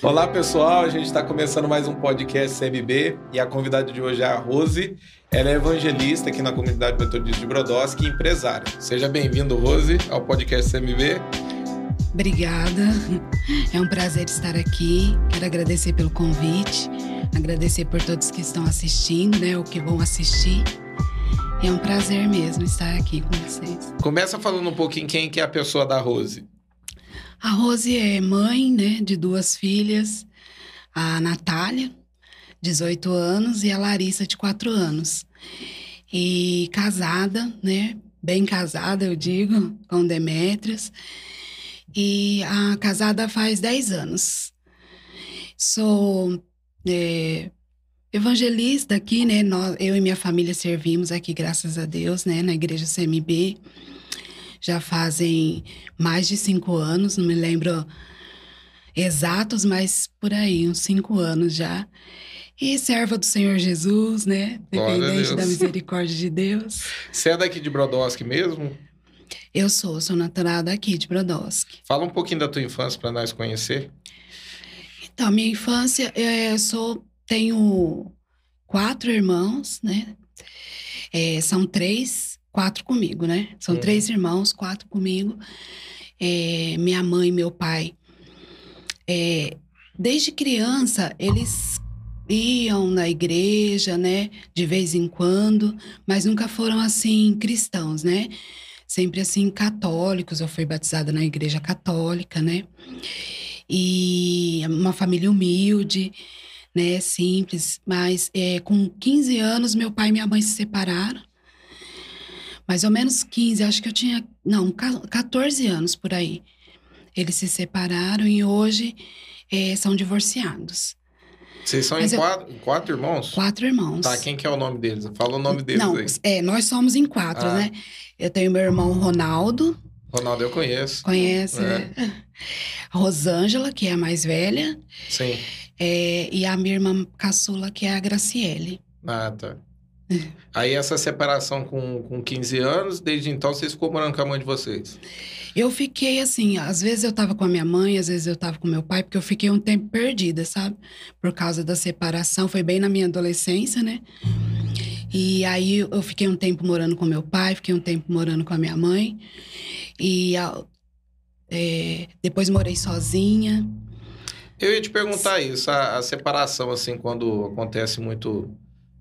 Olá pessoal, a gente está começando mais um podcast CMB e a convidada de hoje é a Rose. Ela é evangelista aqui na comunidade metodista de Brodowski e empresária. Seja bem-vindo, Rose, ao podcast CMB. Obrigada, é um prazer estar aqui. Quero agradecer pelo convite, agradecer por todos que estão assistindo, né, ou que vão assistir. É um prazer mesmo estar aqui com vocês. Começa falando um pouquinho quem que é a pessoa da Rose. A Rose é mãe, né, de duas filhas, a Natália, 18 anos, e a Larissa, de 4 anos. E casada, né, bem casada, eu digo, com Demétrios. E a casada faz 10 anos. Sou é, evangelista aqui, né? Nós, eu e minha família servimos aqui, graças a Deus, né? Na igreja CMB já fazem mais de cinco anos, não me lembro exatos, mas por aí, uns cinco anos já. E serva do Senhor Jesus, né? Dependente da misericórdia de Deus. Você é daqui de Brodowski mesmo? Eu sou, sou natural daqui de Brodowski. Fala um pouquinho da tua infância para nós conhecer. Então, minha infância, eu sou, tenho quatro irmãos, né? É, são três quatro comigo, né? São uhum. três irmãos, quatro comigo. É, minha mãe e meu pai. É, desde criança, eles iam na igreja, né? De vez em quando, mas nunca foram assim cristãos, né? Sempre assim católicos. Eu fui batizada na igreja católica, né? E uma família humilde, né? Simples. Mas é, com 15 anos, meu pai e minha mãe se separaram mais ou menos 15, acho que eu tinha, não, 14 anos por aí. Eles se separaram e hoje é, são divorciados. Vocês são em quatro, eu, quatro, irmãos? Quatro irmãos. Tá, quem que é o nome deles? Fala o nome deles não, aí. É, nós somos em quatro, ah. né? Eu tenho meu irmão Ronaldo. Ronaldo eu conheço. Conhece, é. né? Rosângela, que é a mais velha. Sim. É, e a minha irmã caçula, que é a Graciele. Ah, tá. Aí essa separação com, com 15 anos, desde então vocês ficou morando com a mãe de vocês? Eu fiquei assim, às vezes eu tava com a minha mãe, às vezes eu tava com meu pai, porque eu fiquei um tempo perdida, sabe? Por causa da separação, foi bem na minha adolescência, né? E aí eu fiquei um tempo morando com meu pai, fiquei um tempo morando com a minha mãe. E é, depois morei sozinha. Eu ia te perguntar isso, a, a separação, assim, quando acontece muito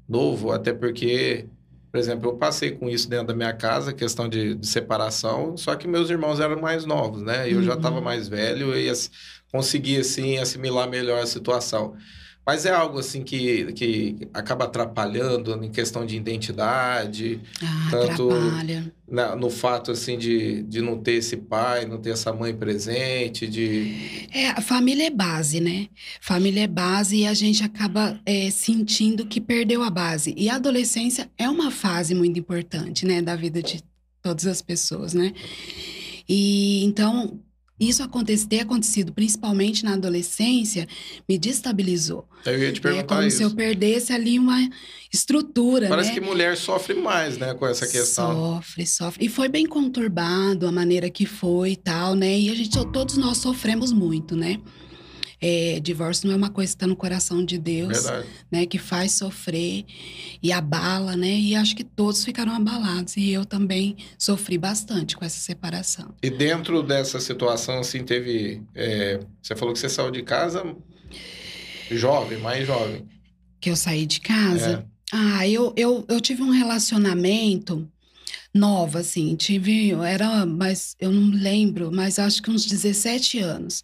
novo, até porque, por exemplo, eu passei com isso dentro da minha casa, questão de, de separação, só que meus irmãos eram mais novos, né? Eu uhum. já estava mais velho e conseguia, assim, assimilar melhor a situação. Mas é algo assim que, que acaba atrapalhando em questão de identidade, ah, tanto na, no fato assim de, de não ter esse pai, não ter essa mãe presente, de é a família é base, né? Família é base e a gente acaba é, sentindo que perdeu a base. E a adolescência é uma fase muito importante, né, da vida de todas as pessoas, né? E então isso acontecer, ter acontecido principalmente na adolescência me destabilizou. Eu ia te perguntar É como isso. se eu perdesse ali uma estrutura, Parece né? que mulher sofre mais, né, com essa questão. Sofre, sofre. E foi bem conturbado a maneira que foi e tal, né? E a gente, todos nós sofremos muito, né? É, divórcio não é uma coisa que está no coração de Deus, Verdade. né? Que faz sofrer e abala, né? E acho que todos ficaram abalados e eu também sofri bastante com essa separação. E dentro dessa situação, assim, teve, é, você falou que você saiu de casa jovem, mais jovem. Que eu saí de casa. É. Ah, eu, eu, eu tive um relacionamento nova, assim, tive, era, mas eu não lembro, mas acho que uns 17 anos.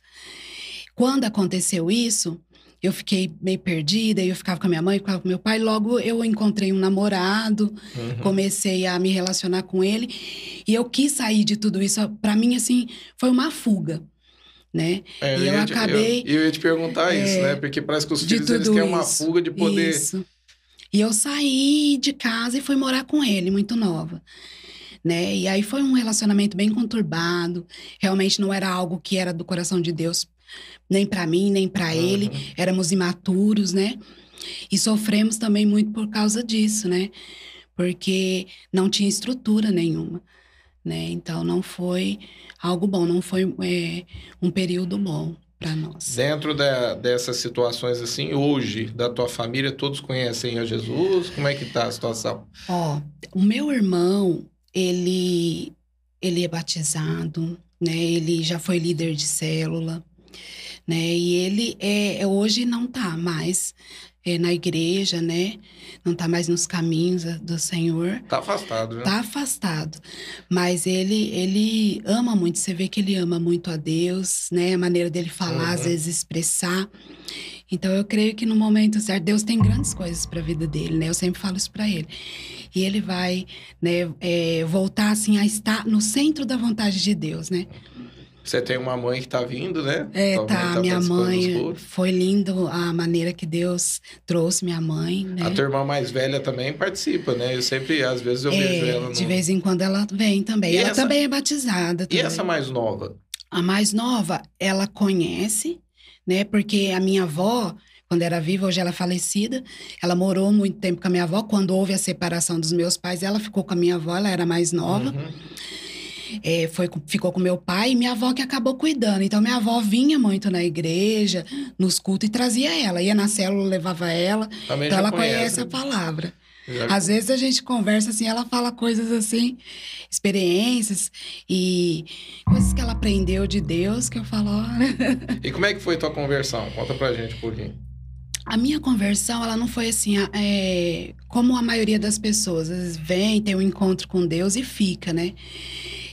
Quando aconteceu isso, eu fiquei meio perdida, eu ficava com a minha mãe, ficava com meu pai. Logo eu encontrei um namorado, uhum. comecei a me relacionar com ele e eu quis sair de tudo isso. Para mim, assim, foi uma fuga. Né? É, e eu, eu acabei. Eu, eu, ia te perguntar é, isso, né? Porque parece que os filhos eles querem uma fuga de poder. Isso. E eu saí de casa e fui morar com ele, muito nova. Né? E aí foi um relacionamento bem conturbado. Realmente não era algo que era do coração de Deus nem para mim, nem para uhum. ele. Éramos imaturos, né? E sofremos também muito por causa disso, né? Porque não tinha estrutura nenhuma, né? Então não foi algo bom, não foi é, um período bom para nós. Dentro da, dessas situações assim, hoje, da tua família, todos conhecem a Jesus? Como é que tá a situação? Ó, o meu irmão, ele, ele é batizado, né? Ele já foi líder de célula, né? E ele é, é hoje não tá mais é, na igreja, né? Não tá mais nos caminhos do Senhor. Tá afastado, né? Tá afastado. Mas ele ele ama muito, você vê que ele ama muito a Deus, né? A maneira dele falar, uhum. às vezes expressar. Então eu creio que no momento certo, Deus tem grandes coisas para a vida dele, né? Eu sempre falo isso para ele. E ele vai, né, é, voltar assim a estar no centro da vontade de Deus, né? Você tem uma mãe que está vindo, né? É, tá. tá minha mãe. Foi lindo a maneira que Deus trouxe minha mãe. Né? A tua irmã mais velha também participa, né? Eu sempre, às vezes, eu é, vejo ela. No... De vez em quando ela vem também. E ela essa... também é batizada. Também. E essa mais nova? A mais nova, ela conhece, né? Porque a minha avó, quando era viva, hoje ela é falecida, ela morou muito tempo com a minha avó. Quando houve a separação dos meus pais, ela ficou com a minha avó, ela era mais nova. Uhum é, foi, ficou com meu pai e minha avó que acabou cuidando. Então, minha avó vinha muito na igreja, nos cultos e trazia ela. Ia na célula, levava ela. Também então, ela conhece, conhece a palavra. Já... Às vezes a gente conversa assim, ela fala coisas assim, experiências e coisas que ela aprendeu de Deus que eu falo. e como é que foi tua conversão? Conta pra gente um pouquinho. A minha conversão, ela não foi assim, é, como a maioria das pessoas. Às vezes vem, tem um encontro com Deus e fica, né?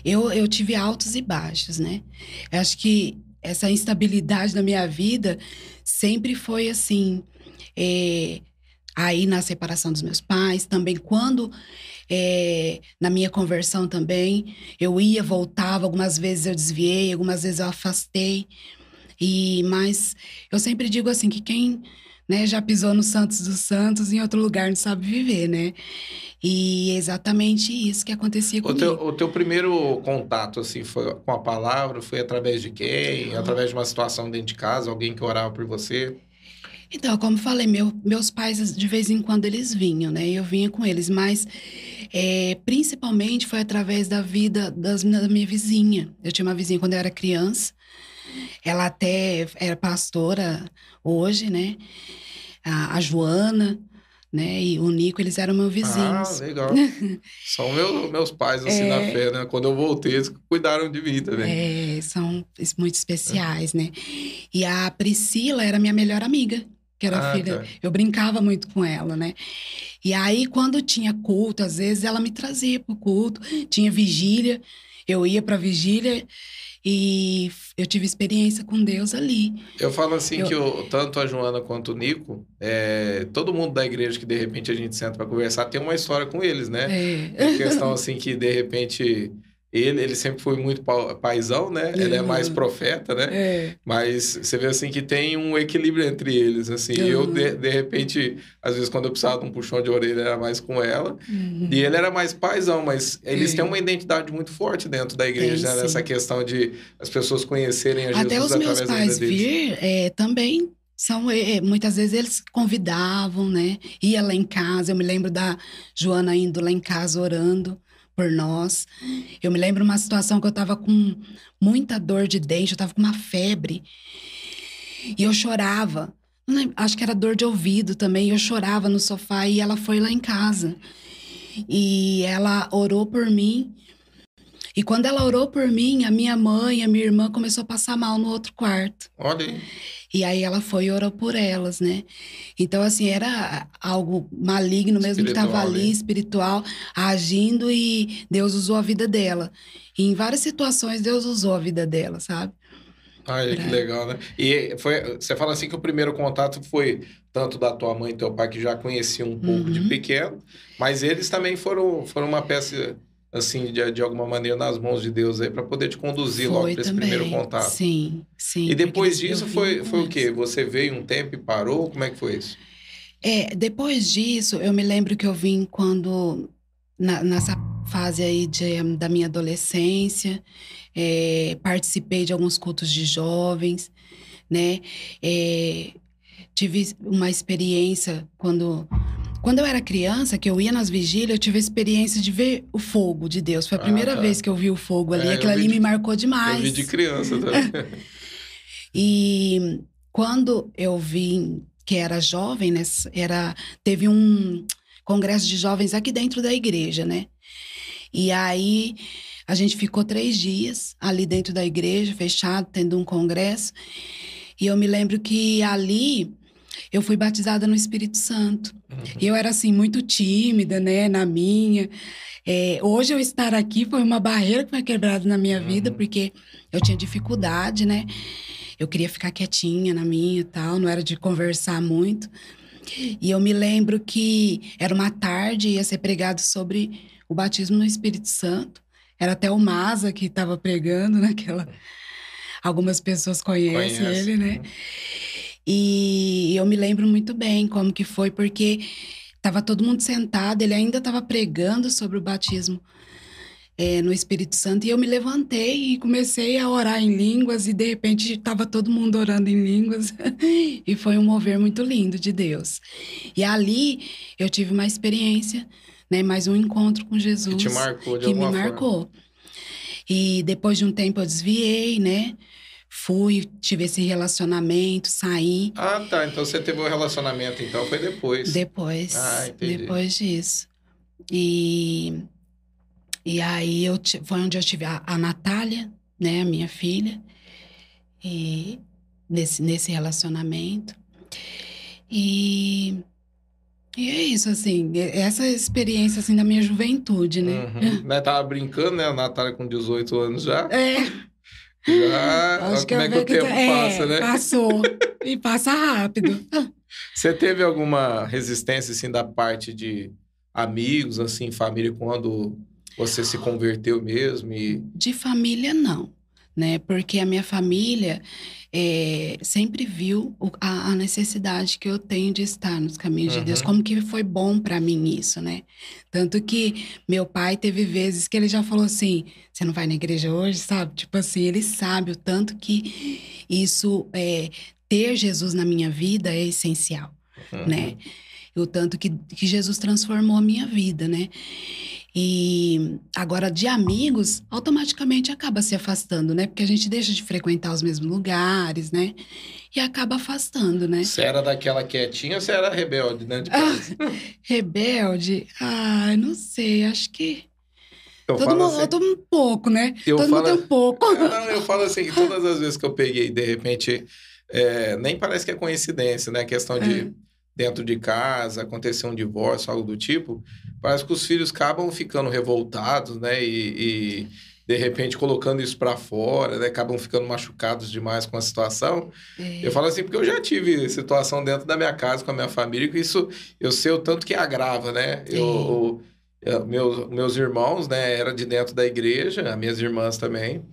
Eu, eu tive altos e baixos, né? Eu acho que essa instabilidade na minha vida sempre foi assim. É, aí na separação dos meus pais, também quando é, na minha conversão também, eu ia, voltava, algumas vezes eu desviei, algumas vezes eu afastei. E mas eu sempre digo assim que quem né, já pisou no Santos dos Santos, em outro lugar não sabe viver, né? E é exatamente isso que acontecia comigo. O teu, o teu primeiro contato, assim, foi com a palavra? Foi através de quem? Ah. Através de uma situação dentro de casa? Alguém que orava por você? Então, como falei, meu, meus pais, de vez em quando, eles vinham, né? Eu vinha com eles, mas é, principalmente foi através da vida das, da minha vizinha. Eu tinha uma vizinha quando eu era criança. Ela até era pastora hoje, né? A, a Joana né? E o Nico, eles eram meus vizinhos. Ah, legal. são meu, meus pais, assim, é... na fé, né? Quando eu voltei, eles cuidaram de mim também. É, são muito especiais, é. né? E a Priscila era minha melhor amiga, que era ah, filha. Tá. Eu brincava muito com ela, né? E aí, quando tinha culto, às vezes ela me trazia pro culto, tinha vigília, eu ia pra vigília e eu tive experiência com Deus ali. Eu falo assim eu... que eu, tanto a Joana quanto o Nico, é, todo mundo da igreja que de repente a gente senta para conversar tem uma história com eles, né? É. questão assim que de repente ele, ele sempre foi muito paisão, né? Uhum. Ele é mais uhum. profeta, né? É. Mas você vê assim que tem um equilíbrio entre eles, assim. Uhum. Eu, de, de repente, às vezes quando eu precisava de um puxão de orelha, era mais com ela. Uhum. E ele era mais paisão, mas eles têm uma identidade muito forte dentro da igreja, né? Nessa questão de as pessoas conhecerem a Jesus Até os meus pais vir é, também são é, muitas vezes eles convidavam, né? Ia lá em casa. Eu me lembro da Joana indo lá em casa orando por nós. Eu me lembro uma situação que eu estava com muita dor de dente, eu estava com uma febre. E eu chorava. Acho que era dor de ouvido também. Eu chorava no sofá e ela foi lá em casa. E ela orou por mim. E quando ela orou por mim, a minha mãe, a minha irmã começou a passar mal no outro quarto. Olha aí. E aí ela foi e orou por elas, né? Então, assim, era algo maligno mesmo que estava ali, né? espiritual, agindo e Deus usou a vida dela. E em várias situações, Deus usou a vida dela, sabe? Ai, pra... que legal, né? E foi, você fala assim que o primeiro contato foi tanto da tua mãe e teu pai, que já conheciam um pouco uhum. de pequeno, mas eles também foram, foram uma peça assim, de, de alguma maneira nas mãos de Deus aí para poder te conduzir foi logo para esse primeiro contato. Sim, sim. E depois disso foi, foi o quê? Você veio um tempo e parou? Como é que foi isso? É, depois disso, eu me lembro que eu vim quando na, nessa fase aí de, da minha adolescência, é, participei de alguns cultos de jovens, né? É, tive uma experiência quando quando eu era criança, que eu ia nas vigílias, eu tive a experiência de ver o fogo de Deus. Foi a ah, primeira ah, tá. vez que eu vi o fogo ali. É, Aquilo ali de, me marcou demais. Eu vi de criança também. E quando eu vim, que era jovem, né? Era, teve um congresso de jovens aqui dentro da igreja, né? E aí a gente ficou três dias ali dentro da igreja, fechado, tendo um congresso. E eu me lembro que ali eu fui batizada no Espírito Santo. Uhum. Eu era assim, muito tímida, né, na minha. É, hoje eu estar aqui foi uma barreira que foi quebrada na minha uhum. vida, porque eu tinha dificuldade, né? Eu queria ficar quietinha na minha e tal, não era de conversar muito. E eu me lembro que era uma tarde, ia ser pregado sobre o batismo no Espírito Santo. Era até o Maza que estava pregando naquela. Algumas pessoas conhecem Conhece. ele, né? E eu me lembro muito bem como que foi, porque estava todo mundo sentado, ele ainda estava pregando sobre o batismo é, no Espírito Santo, e eu me levantei e comecei a orar em línguas, e de repente estava todo mundo orando em línguas, e foi um mover muito lindo de Deus. E ali eu tive uma experiência, né, mais um encontro com Jesus. Que te marcou de Que me marcou. Forma. E depois de um tempo eu desviei, né? Fui, tive esse relacionamento, saí. Ah, tá. Então você teve um relacionamento, então foi depois. Depois. Ah, entendi. Depois disso. E, e aí eu, foi onde eu tive a, a Natália, né, a minha filha, e nesse, nesse relacionamento. E, e é isso, assim, essa experiência, assim, da minha juventude, né? Uhum. né tava brincando, né? A Natália com 18 anos já. É. Já, Acho como é que o tempo tá... passa, é, né? Passou. e passa rápido. Você teve alguma resistência, assim, da parte de amigos, assim, família, quando você se converteu mesmo? E... De família, não. Né? Porque a minha família é, sempre viu a, a, necessidade que eu tenho de estar nos caminhos uhum. de Deus, uhum. como que foi bom para mim isso, né? Tanto que meu pai teve vezes que ele já falou assim: você não vai na igreja hoje, sabe? Tipo assim, ele sabe o tanto que isso, é, ter Jesus na minha vida é essencial, uhum. né? O tanto que, que Jesus transformou a minha vida, né? E agora, de amigos, automaticamente acaba se afastando, né? Porque a gente deixa de frequentar os mesmos lugares, né? E acaba afastando, né? Você era daquela quietinha ou você era rebelde casa? Ah, rebelde? Ah, não sei, acho que. Eu Todo mundo, assim, um pouco, né? Eu Todo falo, mundo tem um pouco. Não, eu falo assim, que todas as vezes que eu peguei, de repente, é, nem parece que é coincidência, né? A questão de é. dentro de casa, acontecer um divórcio, algo do tipo parece que os filhos acabam ficando revoltados, né? E, e de repente colocando isso para fora, né? Acabam ficando machucados demais com a situação. É. Eu falo assim porque eu já tive situação dentro da minha casa com a minha família que isso eu sei o tanto que agrava, né? É. Eu, eu, meus, meus irmãos, né? Era de dentro da igreja, as minhas irmãs também.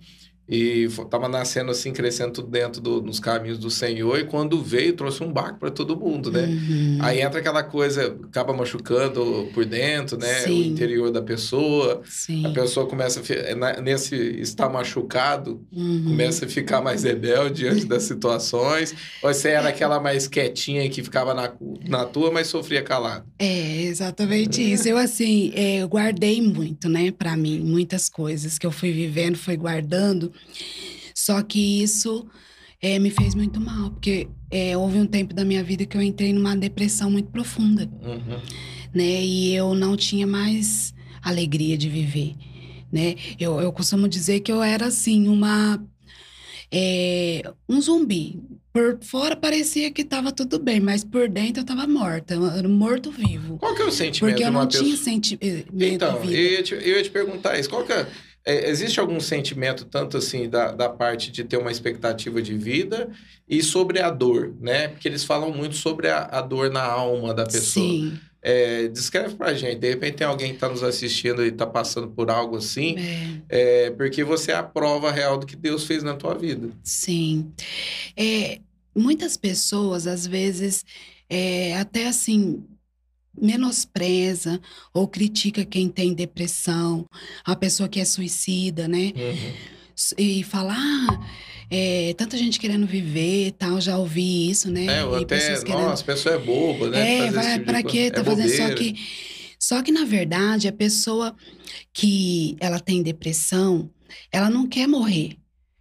E estava nascendo assim, crescendo tudo dentro do, dos caminhos do Senhor. E quando veio, trouxe um barco para todo mundo, né? Uhum. Aí entra aquela coisa, acaba machucando por dentro, né? Sim. O interior da pessoa. Sim. A pessoa começa, a, nesse estar machucado, uhum. começa a ficar mais rebelde diante das situações. Ou você era aquela mais quietinha que ficava na, na tua, mas sofria calado. É, exatamente isso. Eu, assim, é, eu guardei muito, né, para mim, muitas coisas que eu fui vivendo, fui guardando. Só que isso é, me fez muito mal, porque é, houve um tempo da minha vida que eu entrei numa depressão muito profunda, uhum. né? E eu não tinha mais alegria de viver, né? Eu, eu costumo dizer que eu era, assim, uma... É, um zumbi. Por fora parecia que estava tudo bem, mas por dentro eu estava morta, eu era morto vivo. Qual que é o sentimento Porque eu não tinha pessoa... sentimento. Então, eu ia, te, eu ia te perguntar isso. Qual que é é, existe algum sentimento, tanto assim, da, da parte de ter uma expectativa de vida e sobre a dor, né? Porque eles falam muito sobre a, a dor na alma da pessoa. Sim. É, descreve pra gente, de repente tem alguém que está nos assistindo e está passando por algo assim, é. é. porque você é a prova real do que Deus fez na tua vida. Sim. É, muitas pessoas, às vezes, é, até assim, menospreza ou critica quem tem depressão, a pessoa que é suicida, né? Uhum. E falar, ah, é, tanta gente querendo viver tal, já ouvi isso, né? É, e até, querendo... nossa, a pessoa é boba, né? É, vai, tipo pra quê? Tá é fazendo bobeira. só que... Só que, na verdade, a pessoa que ela tem depressão, ela não quer morrer.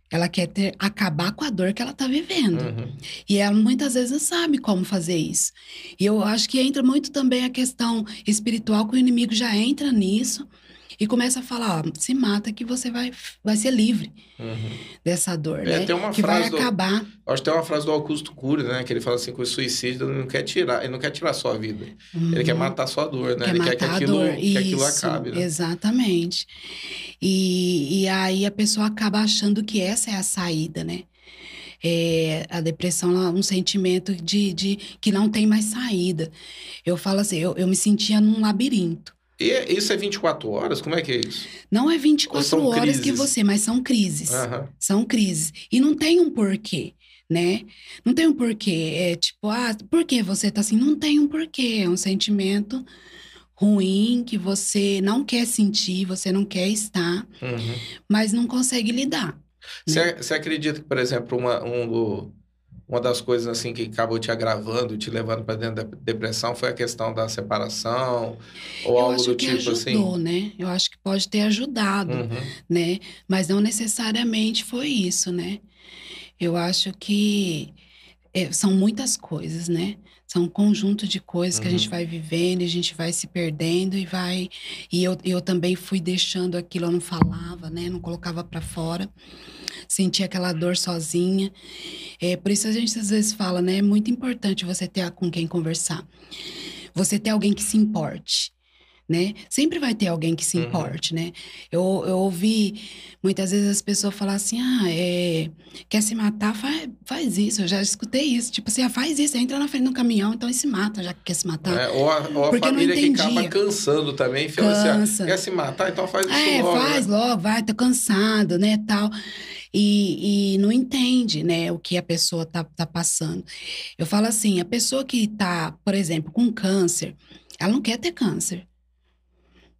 Ela quer ter, acabar com a dor que ela está vivendo. Uhum. E ela muitas vezes não sabe como fazer isso. E eu acho que entra muito também a questão espiritual, que o inimigo já entra nisso e começa a falar: se mata que você vai, vai ser livre Uhum. dessa dor, É, né? tem uma que vai frase do- acabar. Acho que tem uma frase do Augusto Cury, né? Que ele fala assim que o suicídio ele não quer tirar, ele não quer tirar sua vida. Ele quer Uhum. matar a sua dor, né? Quer ele quer que aquilo, dor. que aquilo Isso, acabe, né? Exatamente. E, e aí a pessoa acaba achando que essa é a saída, né? É, a depressão é um sentimento de, de que não tem mais saída. Eu falo assim, eu, eu me sentia num labirinto. E é- isso é 24 horas? Como é que é isso? Não é 24 são horas que crises? você, mas são crises. Aham. São crises. E não tem um porquê, né? Não tem um porquê. É tipo, ah, por que você tá assim? Não tem um porquê. É um sentimento ruim que você não quer sentir, você não quer estar, Uhum. mas não consegue lidar. Você, você acredita que, por exemplo, uma, um do- uma das coisas assim que acabou te agravando, te levando para dentro da depressão foi a questão da separação ou Eu algo do tipo assim? ajudou, né? Eu acho que pode ter ajudado, Uhum. né? Mas não necessariamente foi isso, né? Eu acho que é, são muitas coisas, né? São um conjunto de coisas que a gente Uhum. vai vivendo, e a gente vai se perdendo e vai. E eu, eu também fui deixando aquilo, eu não falava, né? Não colocava para fora. Sentia aquela dor sozinha. É, por isso a gente às vezes fala, né? É muito importante você ter com quem conversar. Você ter alguém que se importe. Né? Sempre vai ter alguém que se Uhum. importe, né? Eu, eu ouvi muitas vezes as pessoas falar assim: ah, é, quer se matar, faz, faz isso. Eu já escutei isso. Tipo assim, ah, faz isso, entra na frente do caminhão, então e se mata, já que quer se matar. É, ou a, ou a Porque família que acaba cansando também, fala assim, Cansa. ah, quer se matar, então faz isso É, logo. faz né? logo, vai, tô cansado, né, tal. E, e não entende, né, o que a pessoa tá, tá passando. Eu falo assim, a pessoa que tá, por exemplo, com câncer, ela não quer ter câncer.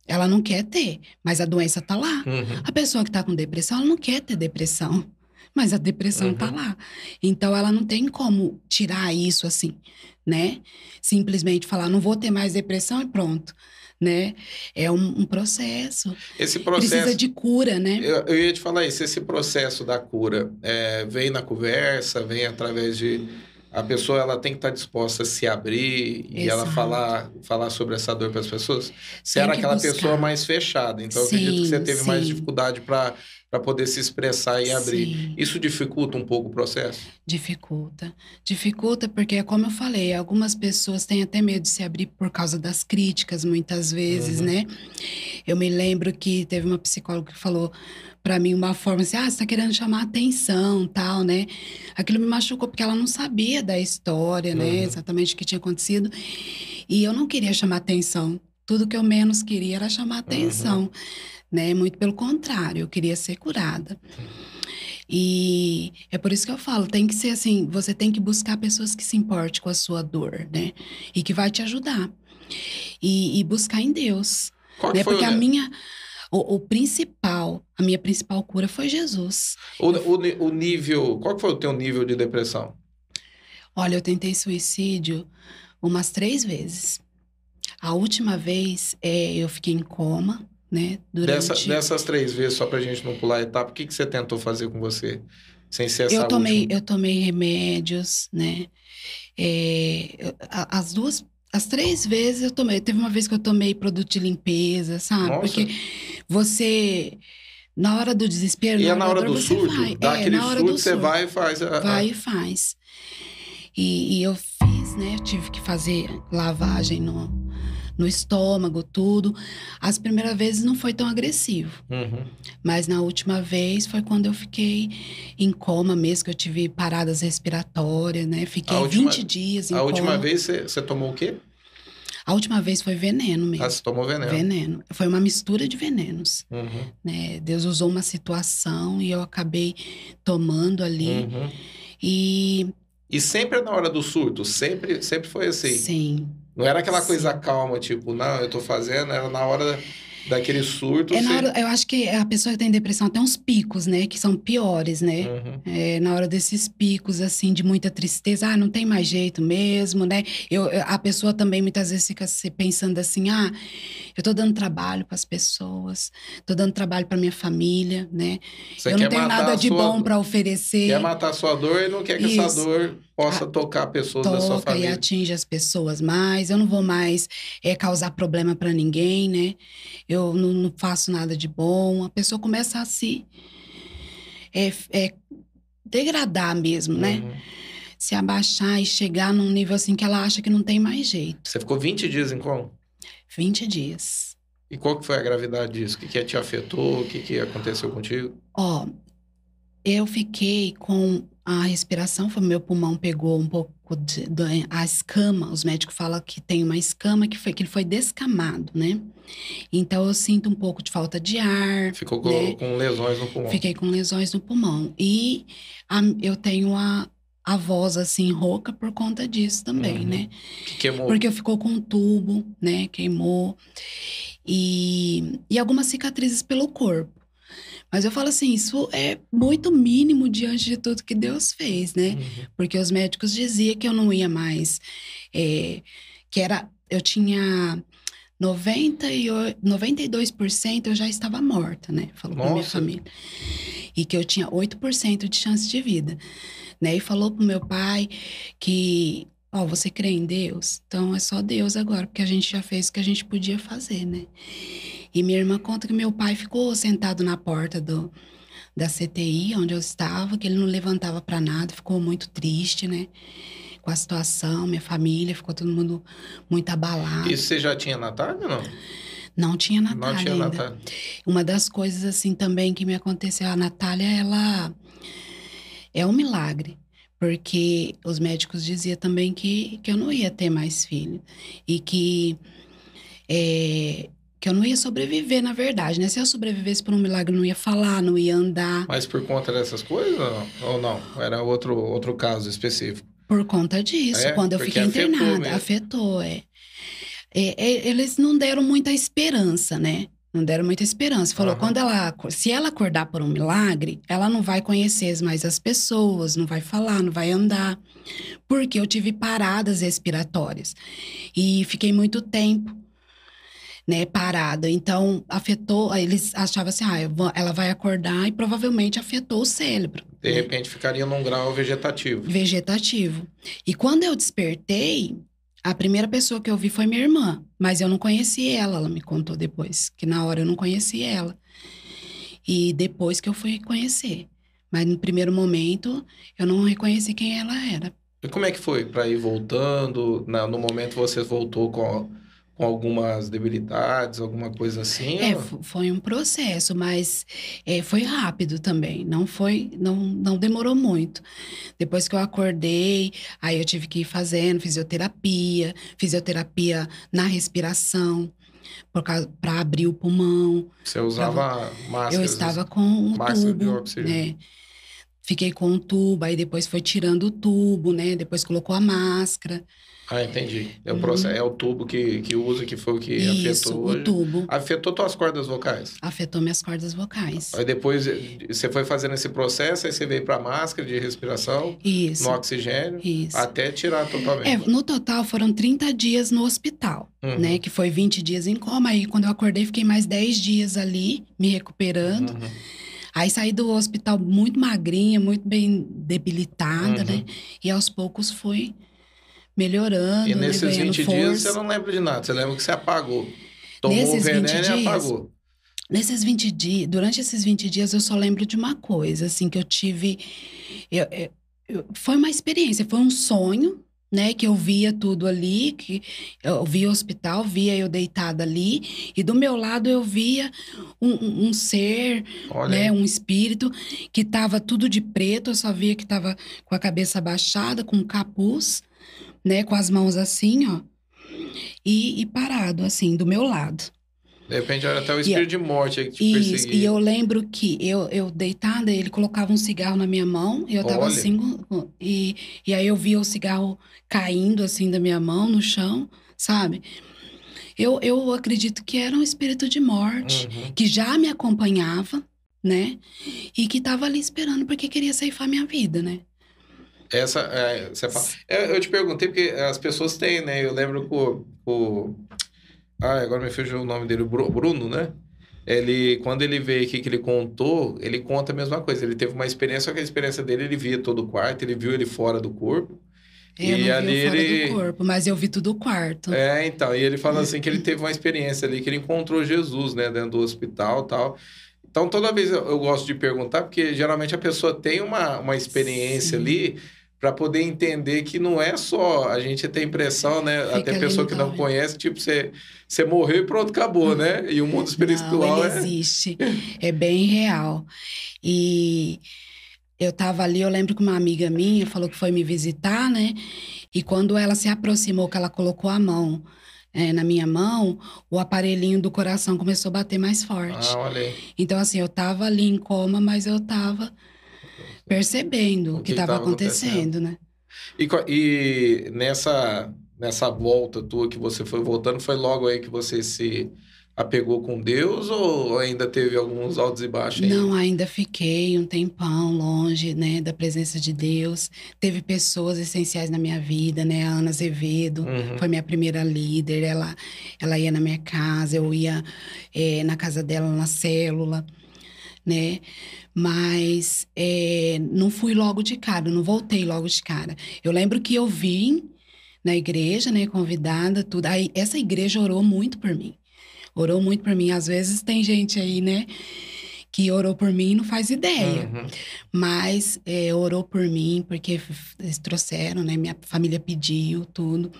Ela não quer ter, mas a doença tá lá. Uhum. A pessoa que tá com depressão, ela não quer ter depressão, mas a depressão tá Uhum. lá. Então ela não tem como tirar isso assim, né? Simplesmente falar, não vou ter mais depressão e pronto, né? É um, um processo. Esse processo... Precisa de cura, né? Eu, eu ia te falar isso, esse processo da cura é, vem na conversa, vem através de... A pessoa ela tem que estar disposta a se abrir e ela Exato. falar, falar sobre essa dor para as pessoas. Você Tem era que aquela buscar. pessoa mais fechada, então eu acredito que você Sim, teve mais sim. dificuldade para poder se expressar e abrir. Sim, Isso dificulta um pouco o processo? dificulta. Dificulta porque, como eu falei, algumas pessoas têm até medo de se abrir por causa das críticas, muitas vezes, Uhum. né? Eu me lembro que teve uma psicóloga que falou pra mim uma forma assim, ah, você tá querendo chamar atenção, tal, né? Aquilo me machucou porque ela não sabia da história, né? Uhum. Exatamente o que tinha acontecido. E eu não queria chamar atenção. Tudo que eu menos queria era chamar atenção, né? Muito pelo contrário, eu queria ser curada. E é por isso que eu falo, tem que ser assim, você tem que buscar pessoas que se importem com a sua dor, né? E que vai te ajudar. E, e buscar em Deus, Qual né? foi Porque a minha, o, o principal, a minha principal cura foi Jesus. o, o, o nível... Qual foi o teu nível de depressão? Olha, eu tentei suicídio umas três vezes. A última vez, é, eu fiquei em coma, né? Durante... Dessa, dessas três vezes, só pra gente não pular a etapa, o que, que você tentou fazer com você? Sem ser essa eu tomei, última? eu tomei remédios, né? É, as duas, as três vezes eu tomei. Teve uma vez que eu tomei produto de limpeza, sabe? Nossa. Porque você, na hora do desespero, E é na hora do surto? vai. Dá é, aquele surto, você vai e faz... A- Vai e faz. E, e eu fiz, né? Eu tive que fazer lavagem no, no estômago, tudo. As primeiras vezes não foi tão agressivo. Uhum. Mas na última vez foi quando eu fiquei em coma mesmo, que eu tive paradas respiratórias, né? Fiquei A última- 20 dias em A coma. última vez você, você tomou o quê? A última vez foi veneno mesmo. Ah, você tomou veneno. Veneno. Foi uma mistura de venenos, Uhum. né? Deus usou uma situação e eu acabei tomando ali. Uhum. E E sempre na hora do surto? Sempre, sempre foi assim? sim, Não era aquela Sim. coisa calma, tipo, não, eu tô fazendo, era na hora daquele surto. É você- hora, eu acho que a pessoa que tem depressão tem uns picos, né? Que são piores, né? Uhum. É, na hora desses picos, assim, de muita tristeza, ah, não tem mais jeito mesmo, né? Eu, a pessoa também muitas vezes fica se pensando assim, ah, eu tô dando trabalho para as pessoas, tô dando trabalho para minha família, né? Você eu não tenho nada de sua- bom para oferecer. Quer matar a sua dor e não quer que essa Isso. dor possa tocar pessoas da sua toca e família. atinge as pessoas mais. Eu não vou mais é, causar problema para ninguém, né? Eu não, não faço nada de bom. A pessoa começa a se é, é, degradar mesmo, né? Uhum. Se abaixar e chegar num nível assim que ela acha que não tem mais jeito. Você ficou 20 dias em coma? 20 dias. E qual que foi a gravidade disso? O que, que te afetou? O que, que aconteceu contigo? Ó, eu fiquei com a respiração, foi meu pulmão pegou um pouco de, do- a escama. Os médicos falam que tem uma escama que foi que ele foi descamado, né? Então eu sinto um pouco de falta de ar. Ficou com, Né? com lesões no pulmão. Fiquei com lesões no pulmão e a- eu tenho a, a voz assim rouca por conta disso também, Uhum. né? Que queimou. Porque ficou com um tubo, né? Queimou. E, e algumas cicatrizes pelo corpo. Mas eu falo assim, isso é muito mínimo diante de tudo que Deus fez, né? Uhum. Porque os médicos diziam que eu não ia mais. é, que era. Eu tinha 98, 92% eu já estava morta, né? Falou pra minha família. E que eu tinha 8% de chance de vida. Né? E falou pro meu pai que, ó, você crê em Deus? Então é só Deus agora, porque a gente já fez o que a gente podia fazer, né? E minha irmã conta que meu pai ficou sentado na porta do, da CTI, onde eu estava, que ele não levantava para nada, ficou muito triste, né? Com a situação, minha família, ficou todo mundo muito abalado. Isso você já tinha Natália ou não? Não tinha não Natália tinha ainda. Natália. Uma das coisas assim também que me aconteceu, a Natália, ela é um milagre, porque os médicos diziam também que, que eu não ia ter mais filho e que é, que eu não ia sobreviver, na verdade, né? Se eu sobrevivesse por um milagre, eu não ia falar, não ia andar Mas por conta dessas coisas ou não? Era outro, outro caso específico. por conta disso. É, Quando eu fiquei afetou internada, mesmo. afetou, é. É, é, Eles não deram muita esperança, né? Não deram muita esperança. Falou, Aham. quando ela, se ela acordar por um milagre, ela não vai conhecer mais as pessoas, não vai falar, não vai andar. Porque eu tive paradas respiratórias e fiquei muito tempo, né, parada. Então, afetou, eles achavam assim, ah, ela vai acordar e provavelmente afetou o cérebro. De né? repente ficaria num grau vegetativo. vegetativo. E quando eu despertei, a primeira pessoa que eu vi foi minha irmã, mas eu não conheci ela, ela me contou depois, que na hora eu não conheci ela. E depois que eu fui conhecer. Mas no primeiro momento, eu não reconheci quem ela era. E como é que foi para ir voltando? No momento você voltou com, com algumas debilidades, alguma coisa assim? É, ou- fo- foi um processo, mas é, foi rápido também. Não foi, não, não demorou muito. Depois que eu acordei, aí eu tive que ir fazendo fisioterapia, fisioterapia na respiração, para abrir o pulmão. Você usava máscaras? eu estava com um máscara de tubo, oxigênio. né? Fiquei com um tubo, aí depois foi tirando o tubo, né? Depois colocou a máscara. Ah, entendi. É o, Uhum. processo, é o tubo que, que usa, que foi o que Isso, afetou. o tubo Afetou tuas cordas vocais. afetou minhas cordas vocais. Aí depois eh, você foi fazendo esse processo, aí você veio para máscara de respiração, Isso, no oxigênio, isso. até tirar totalmente. É, no total foram 30 dias no hospital, Uhum. né? Que foi 20 dias em coma. Aí quando eu acordei, fiquei mais 10 dias ali, me recuperando. Uhum. Aí saí do hospital muito magrinha, muito bem debilitada, Uhum. né? E aos poucos fui melhorando, E né? nesses Ganhando 20 dias você força. não lembra de nada, você lembra que você apagou. Tomou o Nesses 20 veneno e dias, apagou. Nesses 20 dias, durante esses 20 dias, eu só lembro de uma coisa, assim, que eu tive. eu- eu- eu- foi uma experiência, foi um sonho, né? Que eu via tudo ali, que eu via o hospital, via eu deitada ali, e do meu lado eu via um, um- um ser, Olha, né? Um espírito que tava tudo de preto, eu só via que tava com a cabeça baixada, com um capuz, né? Com as mãos assim, ó. E, e parado, assim, do meu lado. de repente era até o espírito de morte que te Isso, perseguia. e eu lembro que eu, eu deitada, ele colocava um cigarro na minha mão, e eu tava Olha. assim, com- com- e, e aí eu via o cigarro caindo assim da minha mão no chão, sabe? Eu, eu acredito que era um espírito de morte, Uhum. que já me acompanhava, né? E que estava ali esperando porque queria ceifar minha vida, né? Essa, é, você fala. É, eu te perguntei porque as pessoas têm, né? Eu lembro que o. o- Ah, agora me fugiu o nome dele, Bruno, né? Ele, quando ele veio aqui que ele contou, ele conta a mesma coisa. Ele teve uma experiência, só que a experiência dele, ele via todo o quarto, ele viu ele fora do corpo. Eu E ali vi o fora ele- do corpo, mas eu vi tudo o quarto. É, então, e ele fala assim que ele teve uma experiência ali, que ele encontrou Jesus, né, dentro do hospital e tal. Então, toda vez eu, eu gosto de perguntar, porque geralmente a pessoa tem uma, uma experiência Sim. ali para poder entender que não é só a gente ter impressão, né? Fica Até pessoa no que não conhece, tipo, você, você morreu e pronto, acabou, né? E o mundo espiritual Não, é. existe. É bem real. E eu tava ali, eu lembro que uma amiga minha falou que foi me visitar, né? E quando ela se aproximou, que ela colocou a mão eh, na minha mão, o aparelhinho do coração começou a bater mais forte. Ah, olha aí. Então, assim, eu tava ali em coma, mas eu tava percebendo O que estava tava acontecendo. acontecendo, né? E, e nessa, nessa volta tua que você foi voltando, foi logo aí que você se apegou com Deus ou ainda teve alguns altos e baixos aí? Não, ainda fiquei um tempão longe, né, da presença de Deus. Teve pessoas essenciais na minha vida, né? A Ana Azevedo Uhum. foi minha primeira líder. Ela, ela ia na minha casa, eu ia eh, na casa dela na célula, né? Mas eh, não fui logo de cara, não voltei logo de cara. Eu lembro que eu vim na igreja, né, convidada, tudo. Aí essa igreja orou muito por mim. Orou muito por mim. Às vezes tem gente aí, né, que orou por mim e não faz ideia. Uhum. Mas é, orou por mim, porque eles trouxeram, né? Minha família pediu tudo.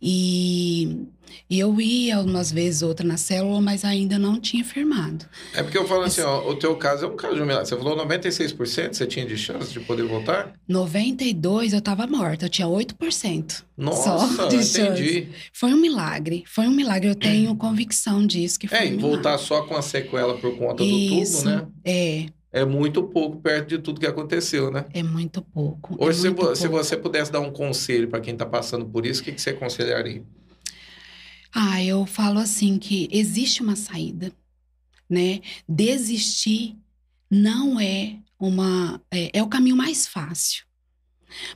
E, e eu ia umas vezes, outra na célula, mas ainda não tinha firmado. É porque eu falo assim, ó, o teu caso é um caso de um milagre. Você falou 96% você tinha de chance de poder voltar? 92 eu tava morta, eu tinha 8%. Nossa, entendi. Foi um milagre, foi um milagre. Eu tenho convicção disso, que foi É, um e voltar só com a sequela por conta do Isso, tubo, né? É, É muito pouco perto de tudo que aconteceu, né? é muito pouco. é Hoje, se, muito se pouco. você pudesse dar um conselho para quem tá passando por isso, o que, que você aconselharia? Ah, eu falo assim que existe uma saída, né? Desistir não é uma é, é o caminho mais fácil,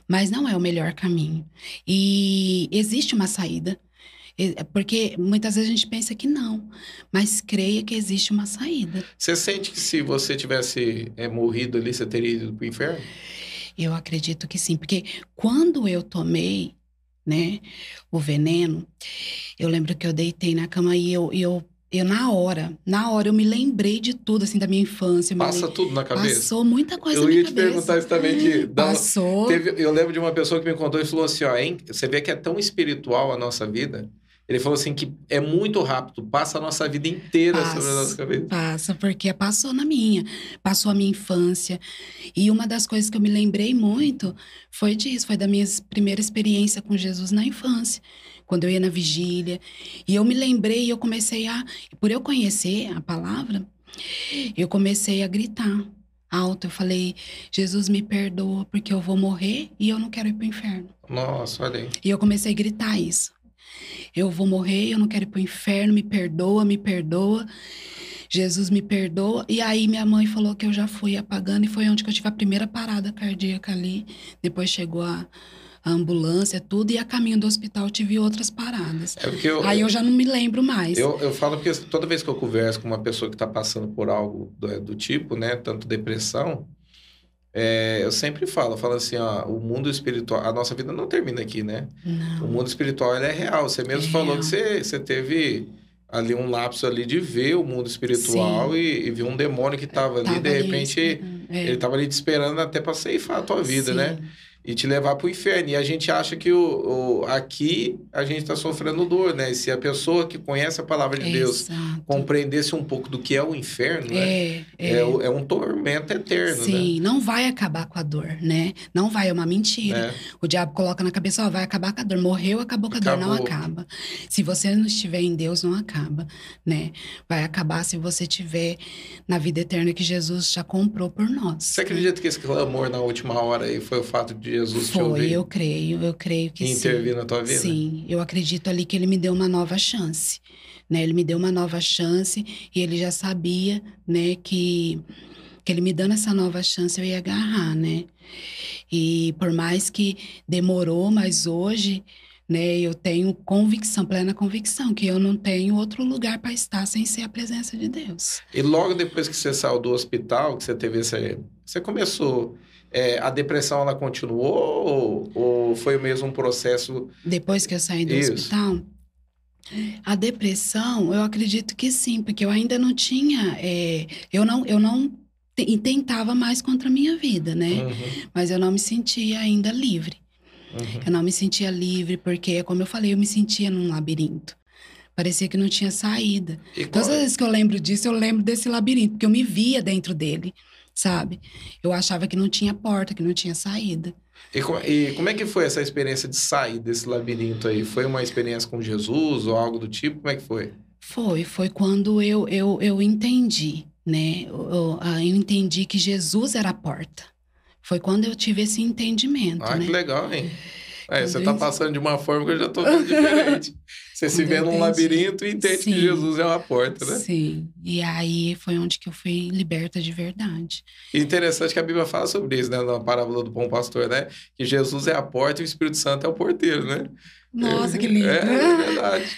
mas não é o melhor caminho. E existe uma saída, E- porque muitas vezes a gente pensa que não, mas creia que existe uma saída. Você sente que se você tivesse é, morrido ali, você teria ido pro inferno? Eu acredito que sim, porque quando eu tomei, né, o veneno, eu lembro que eu deitei na cama e eu, e eu, eu na hora, na hora eu me lembrei de tudo, assim, da minha infância. eu Passa tudo na cabeça? Passou muita coisa Eu na minha ia te cabeça. perguntar isso também, que dá Passou. Teve- eu lembro de uma pessoa que me contou e falou assim, ó, hein, você vê que é tão espiritual a nossa vida. Ele falou assim que é muito rápido, passa a nossa vida inteira Passa. sobre a nossa cabeça. Passa, porque passou na minha, passou a minha infância. E uma das coisas que eu me lembrei muito foi disso, foi da minha primeira experiência com Jesus na infância, quando eu ia na vigília. E eu me lembrei e eu comecei a, por eu conhecer a palavra, eu comecei a gritar alto. Eu falei: Jesus me perdoa, porque eu vou morrer e eu não quero ir para o inferno. Nossa, olha aí. E eu comecei a gritar isso. Eu vou morrer, eu não quero ir pro inferno, me perdoa, me perdoa. Jesus me perdoa. E aí minha mãe falou que eu já fui apagando e foi onde que eu tive a primeira parada cardíaca ali. Depois chegou a, a ambulância, tudo, e a caminho do hospital tive outras paradas. É eu, Aí eu já não me lembro mais. eu, eu falo porque toda vez que eu converso com uma pessoa que está passando por algo do, do tipo, né, tanto depressão, é, eu sempre falo, eu falo assim, ó, o mundo espiritual, a nossa vida não termina aqui, né? O Não. mundo espiritual ele é real. Você mesmo É falou real. que você, você teve ali um lapso ali de ver o mundo espiritual e, e viu um demônio que estava ali, de ali repente esperando. É, ele estava ali te esperando até para ceifar a tua vida, sim. né? E te levar para o inferno. E a gente acha que o, o- aqui a gente está sofrendo dor, né? E se a pessoa que conhece a palavra de Deus Exato. compreendesse um pouco do que é o inferno, né? É, é. É, é um tormento eterno, Sim, não vai acabar com a dor, né? Não vai, é uma mentira. né? O diabo coloca na cabeça, ó, vai acabar com a dor. Morreu, acabou com a dor. Não Acabou. acaba. Se você não estiver em Deus, não acaba, né? Vai acabar se você estiver na vida eterna que Jesus já comprou por nós. Você acredita que esse clamor na última hora aí foi o fato de Jesus Foi, te ouvir? eu creio, eu creio que e sim. intervir na tua vida? Sim, eu acredito ali que ele me deu uma nova chance, né? Ele me deu uma nova chance e ele já sabia, né, que que ele me dando essa nova chance eu ia agarrar, né? E por mais que demorou, mas hoje, né, eu tenho convicção, plena convicção que eu não tenho outro lugar para estar sem ser a presença de Deus. E logo depois que você saiu do hospital, que você teve esse... Você começou... é, a depressão, ela continuou ou, ou foi mesmo um processo... Depois que eu saí do Isso. hospital, a depressão, eu acredito que sim, porque eu ainda não tinha, é, eu não, eu não te- tentava mais contra a minha vida, né? Uhum, Mas eu não me sentia ainda livre. uhum. Eu não me sentia livre porque, como eu falei, eu me sentia num labirinto. Parecia que não tinha saída. E qual- Todas as vezes que eu lembro disso, eu lembro desse labirinto, porque eu me via dentro dele, sabe? Eu achava que não tinha porta, que não tinha saída. E, e como é que foi essa experiência de sair desse labirinto aí? Foi uma experiência com Jesus ou algo do tipo? Como é que foi? Foi, foi quando eu, eu, eu entendi, né? Eu, eu, ah, entendi que Jesus era a porta. Foi quando eu tive esse entendimento, Ah, né? que legal, hein? É, você tá eu- passando de uma forma que eu já tô vendo diferente. Você se vê num labirinto e entende que Sim. Jesus é uma porta, né? Sim. E aí foi onde que eu fui liberta de verdade. E interessante que a Bíblia fala sobre isso, né? Na parábola do bom pastor, né? Que Jesus é a porta e o Espírito Santo é o porteiro, né? Nossa, que lindo. É, é verdade.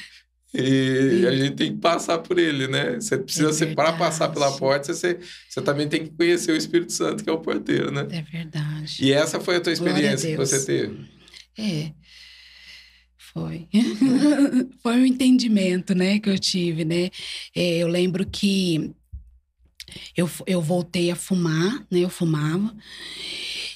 E Sim. a gente tem que passar por ele, né? Você precisa, É ser para passar pela porta, você, você também tem que conhecer o Espírito Santo, que é o porteiro, né? É verdade. E essa foi a tua Glória a experiência que você teve. É. Foi. Foi um entendimento, né, que eu tive, né? É, eu lembro que eu, eu voltei a fumar, né? Eu fumava.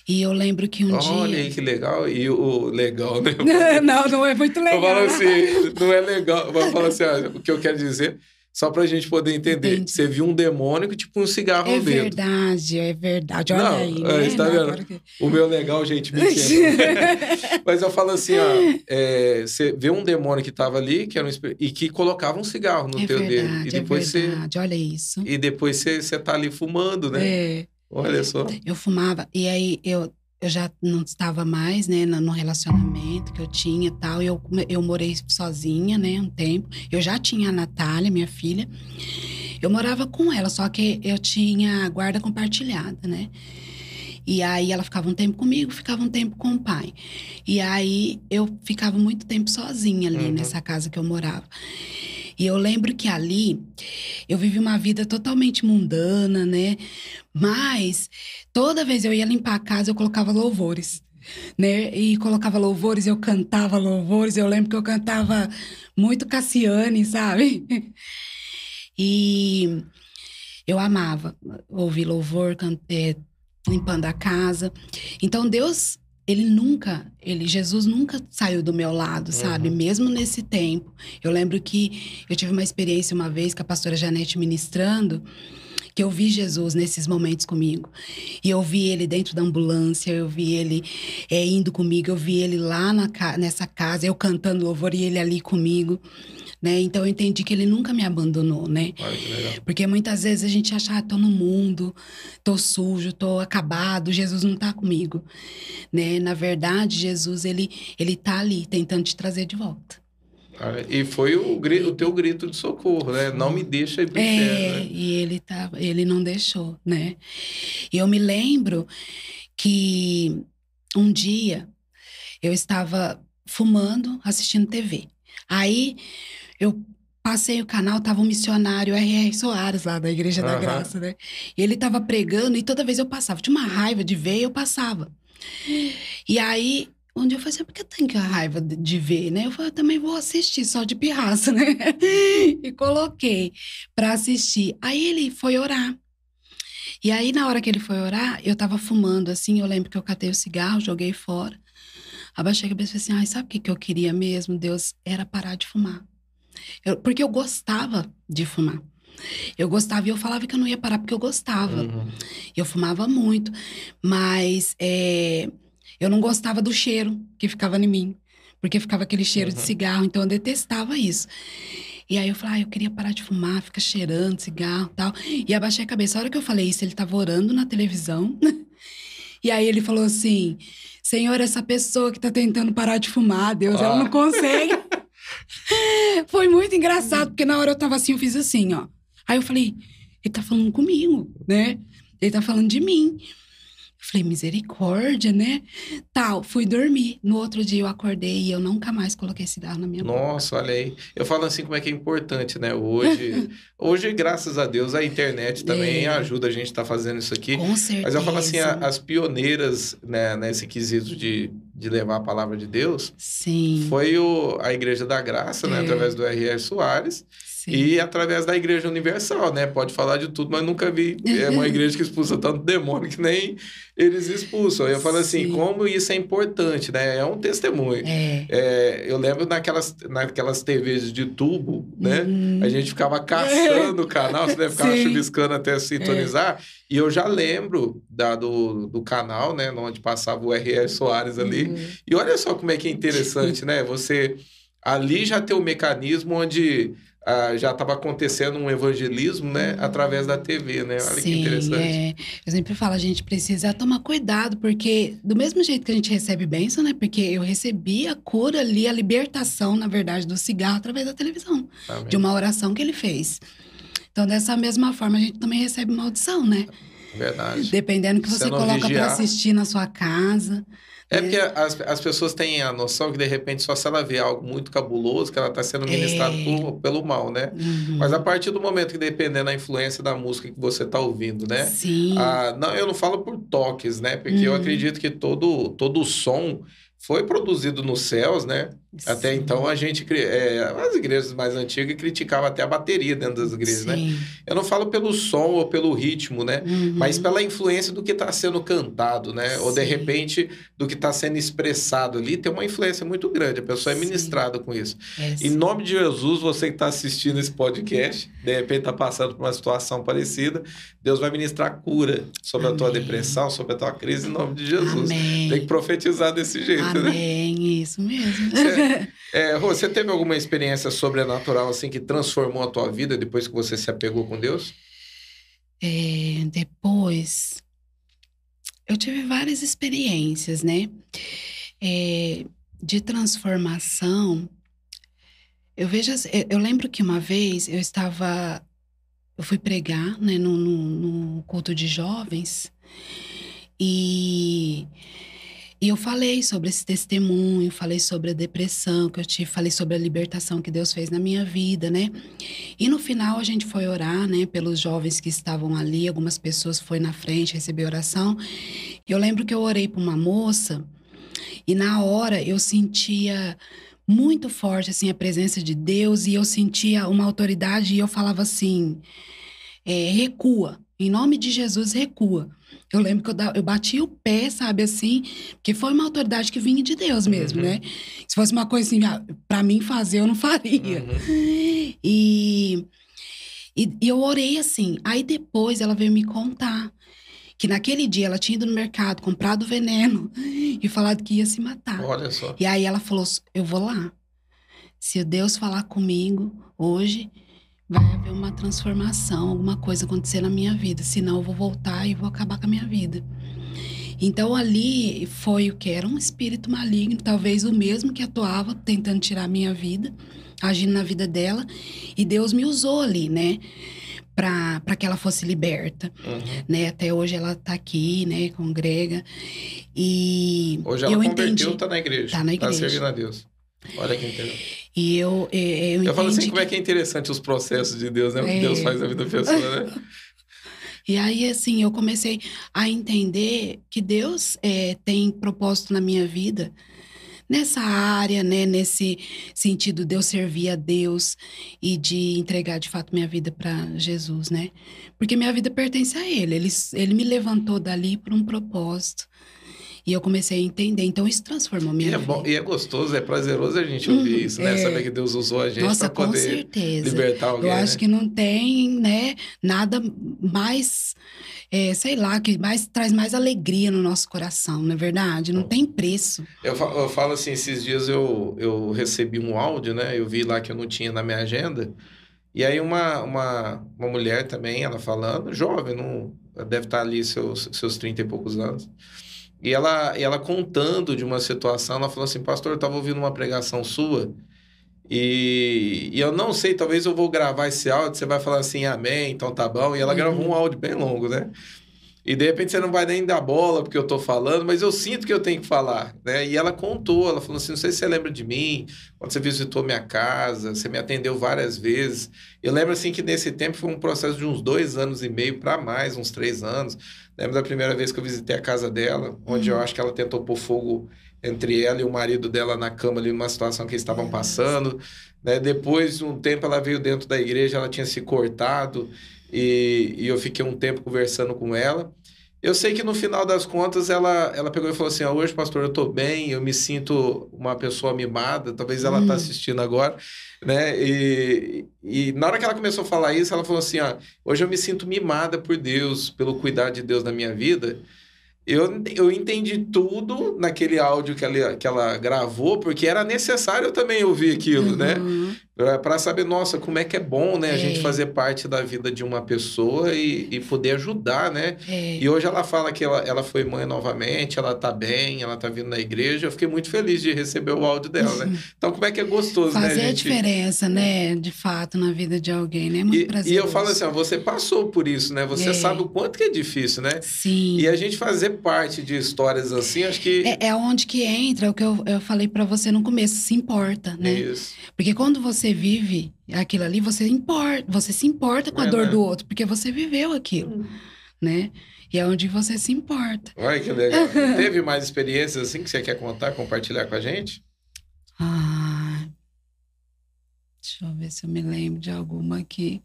E eu lembro que um Olha aí dia. que legal. E o legal, né? não, não é muito Eu legal. falo assim, não é legal. Mas eu falo assim, o que eu quero dizer, só pra gente poder entender. Entendi. Você viu um demônio que tipo um cigarro É no dedo. verdade, é verdade. Olha Não, aí, é, né? você tá vendo? que- O meu legal, gente, me. Mas eu falo assim, ó, é, você vê um demônio que tava ali, que era um e que colocava um cigarro no É teu dedo. verdade, E depois é você. verdade. Olha isso. E depois você, você tá ali fumando, né? É. Olha só. Eu fumava, e aí eu, eu já não estava mais, né, no relacionamento que eu tinha e tal. Eu, eu morei sozinha, né, um tempo. Eu já tinha a Natália, minha filha. Eu morava com ela, só que eu tinha guarda compartilhada, né? E aí ela ficava um tempo comigo, ficava um tempo com o pai. E aí eu ficava muito tempo sozinha ali Uhum. nessa casa que eu morava. E eu lembro que ali eu vivi uma vida totalmente mundana, né? Mas toda vez eu ia limpar a casa, eu colocava louvores. Né? E colocava louvores, eu cantava louvores. Eu lembro que eu cantava muito Cassiane, sabe? E eu amava ouvir louvor, can- eh, limpando a casa. Então Deus, ele nunca, ele Jesus nunca saiu do meu lado, sabe? Uhum. Mesmo nesse tempo. Eu lembro que eu tive uma experiência uma vez com a pastora Janete ministrando, que eu vi Jesus nesses momentos comigo. E eu vi ele dentro da ambulância, eu vi ele eh, indo comigo, eu vi ele lá na nessa casa, eu cantando louvor e ele ali comigo, né? Então eu entendi que ele nunca me abandonou, né? Porque muitas vezes a gente acha, ah, tô no mundo, tô sujo, tô acabado, Jesus não tá comigo, né? Na verdade, Jesus, ele, ele tá ali, tentando te trazer de volta. Olha, E foi o, gri- o teu grito de socorro, né? Não me deixa ir pro É, inferno, né? e ele tava, ele não deixou, né? E eu me lembro que um dia eu estava fumando, assistindo TV. Aí eu passei o canal, tava um missionário R.R. Soares lá da Igreja da Aham. Graça, né? E ele tava pregando e toda vez eu passava, tinha uma raiva de ver, eu passava. E aí um dia eu falei assim, por que eu tenho que raiva de, de ver, né? Eu falei, eu também vou assistir só de pirraça, né? e coloquei pra assistir. Aí ele foi orar. E aí, na hora que ele foi orar, eu tava fumando, assim, eu lembro que eu catei o cigarro, joguei fora. Abaixei a cabeça e falei assim, ai, sabe o que, que eu queria mesmo, Deus? Era parar de fumar. Eu- porque eu gostava de fumar. Eu gostava e eu falava que eu não ia parar porque eu gostava. Uhum. Eu fumava muito, mas é, eu não gostava do cheiro que ficava em mim, porque ficava aquele cheiro de Uhum. cigarro, então eu detestava isso. E aí eu falei, ah, eu queria parar de fumar, ficar cheirando cigarro e tal. E abaixei a cabeça. A hora que eu falei isso, ele tava orando na televisão. E aí ele falou assim: Senhor, essa pessoa que tá tentando parar de fumar, Deus, ela não consegue. Foi muito engraçado, porque na hora eu tava assim, eu fiz assim, ó. Aí eu falei, ele tá falando comigo, né? Ele tá falando de mim. Falei, misericórdia, né? Tal, fui dormir. No outro dia eu acordei e eu nunca mais coloquei cigarro na minha Nossa, boca. Nossa, olha aí. Eu falo assim como é que é importante, né? Hoje, hoje graças a Deus, a internet também É. ajuda a gente a estar fazendo isso aqui. Com certeza. Mas eu falo assim, a- as pioneiras né, nesse quesito de, de levar a palavra de Deus Sim. foi o, a Igreja da Graça, né? É. Através do R.R. Soares. Sim. E através da Igreja Universal, né? Pode falar de tudo, mas nunca vi é uma igreja que expulsa tanto demônio que nem eles expulsam. Eu falo assim, Sim. como isso é importante, né? É um testemunho. É. É, eu lembro naquelas, naquelas TVs de tubo, né? Uhum. A gente ficava caçando o canal, você ficava Sim. É. chuviscando até sintonizar. E eu já lembro da, do, do canal, né? Onde passava o R.R. Soares ali. Uhum. E olha só como é que é interessante, né? Você ali já tem o mecanismo onde ah, já estava acontecendo um evangelismo, né? Através da TV, né? Olha que Sim, interessante. é. Eu sempre falo, a gente precisa tomar cuidado, porque do mesmo jeito que a gente recebe bênção, né? Porque eu recebi a cura ali, a libertação, na verdade, do cigarro através da televisão, Amém. de uma oração que ele fez. Então, dessa mesma forma, a gente também recebe maldição, né? Verdade. Dependendo que Se você não coloca para assistir na sua casa. É porque as, as pessoas têm a noção que, de repente, só se ela vê algo muito cabuloso, que ela está sendo ministrada É. por- pelo mal, né? Uhum. Mas a partir do momento que, dependendo da influência da música que você está ouvindo, né? Sim. Ah, não, eu não falo por toques, né? Porque eu Uhum. acredito que todo, todo som foi produzido nos céus, né? Até Sim. então a gente, é, as igrejas mais antigas criticavam até a bateria dentro das igrejas, né? Sim. Eu não falo pelo som ou pelo ritmo, né? Uhum. Mas pela influência do que está sendo cantado, né? Ou de Sim. repente do que está sendo expressado ali, tem uma influência muito grande. A pessoa é Sim. ministrada com isso. É, Em sim. nome de Jesus, você que está assistindo esse podcast, de repente está passando por uma situação parecida, Deus vai ministrar cura sobre a tua Amém. depressão, sobre a tua crise, em nome de Jesus. Amém. Tem que profetizar desse jeito, né? Amém, isso mesmo. É, Rô, você teve alguma experiência sobrenatural assim que transformou a tua vida depois que você se apegou com Deus? É, depois, eu tive várias experiências, né? É, de transformação. Eu vejo, assim, eu lembro que uma vez eu estava, eu fui pregar, né, no, no, no culto de jovens e e eu falei sobre esse testemunho, falei sobre a depressão que eu tive, falei sobre a libertação que Deus fez na minha vida, né? E no final a gente foi orar, né, pelos jovens que estavam ali, algumas pessoas foi na frente receber oração. Eu lembro que eu orei para uma moça e na hora eu sentia muito forte assim a presença de Deus e eu sentia uma autoridade e eu falava assim: é, recua, em nome de Jesus, recua. Eu lembro que eu, da- eu bati o pé, sabe assim, porque foi uma autoridade que vinha de Deus mesmo, Uhum. né? Se fosse uma coisa assim, ah, pra mim fazer, eu não faria. Uhum. E, e, e eu orei assim. Aí depois ela veio me contar que naquele dia ela tinha ido no mercado, comprado veneno e falado que ia se matar. Olha só. E aí ela falou: Eu vou lá. Se Deus falar comigo hoje, vai haver uma transformação, alguma coisa acontecer na minha vida. Senão eu vou voltar e vou acabar com a minha vida. Então ali foi o que? Era um espírito maligno, talvez o mesmo que atuava tentando tirar a minha vida, agindo na vida dela. E Deus me usou ali, né? Para que ela fosse liberta, Uhum. né? Até hoje ela tá aqui, né? Congrega. E Hoje ela eu converteu, entendi. tá na igreja. Tá na igreja. servindo a Deus. Olha que interessante. E eu, eu, eu Eu falo assim, como é que é interessante os processos de Deus, né? O que É. Deus faz na vida da pessoa, né? E aí, assim, eu comecei a entender que Deus eh, tem propósito na minha vida nessa área, né? Nesse sentido de eu servir a Deus e de entregar de fato minha vida para Jesus, né? Porque minha vida pertence a Ele. Ele. Ele me levantou dali por um propósito. E eu comecei a entender. Então, isso transformou E minha é, vida. bom, e é gostoso, é prazeroso a gente ouvir Uhum, isso, né? é. Saber que Deus usou a gente para poder certeza. libertar alguém. Eu acho né? que não tem, né, nada mais, é, sei lá, que mais traz mais alegria no nosso coração, não é verdade? Não tem preço. Eu, fa- eu falo assim, esses dias eu, eu recebi um áudio, né? Eu vi lá que eu não tinha na minha agenda. E aí uma, uma, uma mulher também, ela falando, jovem, não, deve estar ali seus, seus 30 e poucos anos. E ela, ela contando de uma situação, ela falou assim, pastor, eu estava ouvindo uma pregação sua e, e, eu não sei, talvez eu vou gravar esse áudio, você vai falar assim, amém, então tá bom. E ela uhum. gravou um áudio bem longo, né? E de repente você não vai nem dar bola porque eu tô falando, mas eu sinto que eu tenho que falar, né? E ela contou, ela falou assim: não sei se você lembra de mim, quando você visitou minha casa, você me atendeu várias vezes. Eu lembro assim que nesse tempo foi um processo de uns dois anos e meio para mais, uns três anos. Lembro da primeira vez que eu visitei a casa dela, onde uhum. eu acho que ela tentou pôr fogo entre ela e o marido dela na cama ali, numa situação que eles estavam passando. Né? Depois, um tempo, ela veio dentro da igreja, ela tinha se cortado e, e eu fiquei um tempo conversando com ela. Eu sei que no final das contas ela, ela pegou e falou assim: ah, hoje, pastor, eu estou bem, eu me sinto uma pessoa mimada, talvez ela está hum. assistindo agora, né? E, e na hora que ela começou a falar isso, ela falou assim: ah, hoje eu me sinto mimada por Deus, pelo cuidado de Deus na minha vida. Eu, eu entendi tudo naquele áudio que ela, que ela gravou, porque era necessário também ouvir aquilo, né? uhum. né? para saber, nossa, como é que é bom, né? É. A gente é. fazer parte da vida de uma pessoa e, e poder ajudar, né? É. E hoje ela fala que ela, ela foi mãe novamente, ela tá bem, ela tá vindo na igreja. Eu fiquei muito feliz de receber o áudio dela, né? Então, como é que é gostoso, fazer né? Fazer a diferença, né? De fato, na vida de alguém, né? Muito e, E eu falo assim, ó, você passou por isso, né? Você é. sabe o quanto que é difícil, né? Sim. E a gente fazer parte de histórias assim, acho que... É, é onde que entra o que eu, eu falei para você no começo, se importa, né? Isso. Porque quando você vive aquilo ali, você importa, você se importa com a é, dor né? do outro, porque você viveu aquilo, hum. né? E é onde você se importa. Olha que legal. Teve mais experiências assim que você quer contar, compartilhar com a gente? Ah, deixa eu ver se eu me lembro de alguma aqui.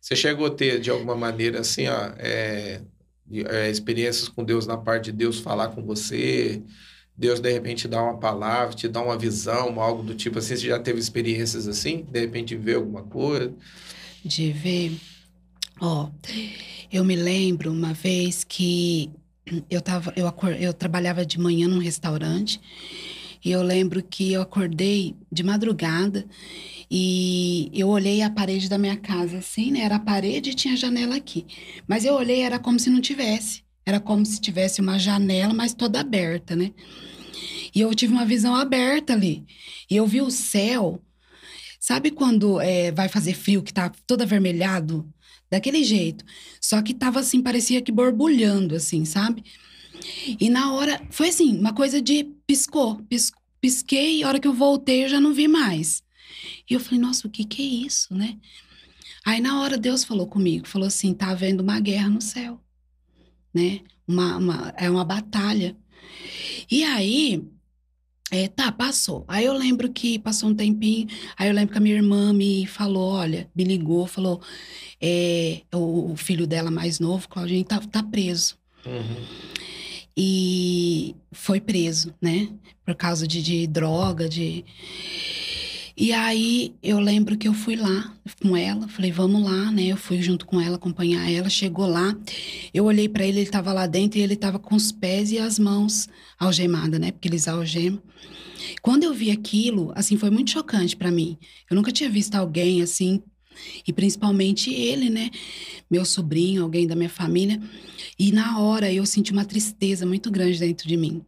Você chegou a ter, de alguma maneira, assim, ó, é, é, experiências com Deus na parte de Deus falar com você, Deus de repente dá uma palavra, te dá uma visão, algo do tipo assim. Você já teve experiências assim? De repente ver alguma coisa? De ver. Ó, eu me lembro uma vez que eu tava, eu, eu trabalhava de manhã num restaurante e eu lembro que eu acordei de madrugada e eu olhei a parede da minha casa assim, né? Era a parede e tinha janela aqui. Mas eu olhei, era como se não tivesse. Era como se tivesse uma janela, mas toda aberta, né? E eu tive uma visão aberta ali. E eu vi o céu. Sabe quando é, vai fazer frio, que tá todo avermelhado? Daquele jeito. Só que tava assim, parecia que borbulhando, assim, sabe? E na hora, foi assim, uma coisa de piscou, pis, pisquei, a hora que eu voltei eu já não vi mais. E eu falei, nossa, o que que é isso, né? Aí na hora Deus falou comigo, falou assim, tá havendo uma guerra no céu né? Uma, uma, é uma batalha. E aí, é, tá, passou. Aí eu lembro que passou um tempinho, aí eu lembro que a minha irmã me falou, olha, me ligou, falou, é, o, o, filho dela mais novo, Claudinho, tá, tá preso. Uhum. E foi preso, né? Por causa de, de droga, de... E aí eu lembro que eu fui lá com ela, falei, vamos lá, né? Eu fui junto com ela acompanhar ela, chegou lá, eu olhei para ele, ele estava lá dentro e ele estava com os pés e as mãos algemadas, né? Porque eles algemam. Quando eu vi aquilo, assim, foi muito chocante para mim. Eu nunca tinha visto alguém assim, e principalmente ele, né? Meu sobrinho, alguém da minha família. E na hora eu senti uma tristeza muito grande dentro de mim.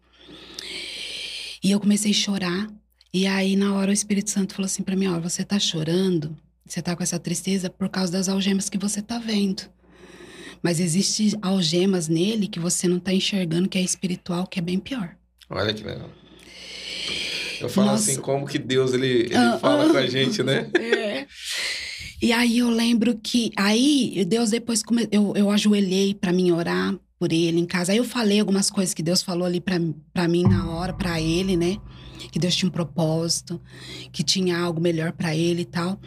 E eu comecei a chorar. E aí, na hora, o Espírito Santo falou assim para mim: Ó, você tá chorando, você tá com essa tristeza por causa das algemas que você tá vendo. Mas existe algemas nele que você não tá enxergando, que é espiritual, que é bem pior. Olha que legal. Eu falo Nossa. assim, como que Deus ele, ele uh, fala uh, com a gente, né? É. E aí eu lembro que aí Deus depois come... eu, eu ajoelhei para mim orar por ele em casa. Aí eu falei algumas coisas que Deus falou ali para mim na hora, para ele, né? Que Deus tinha um propósito, que tinha algo melhor para ele e tal.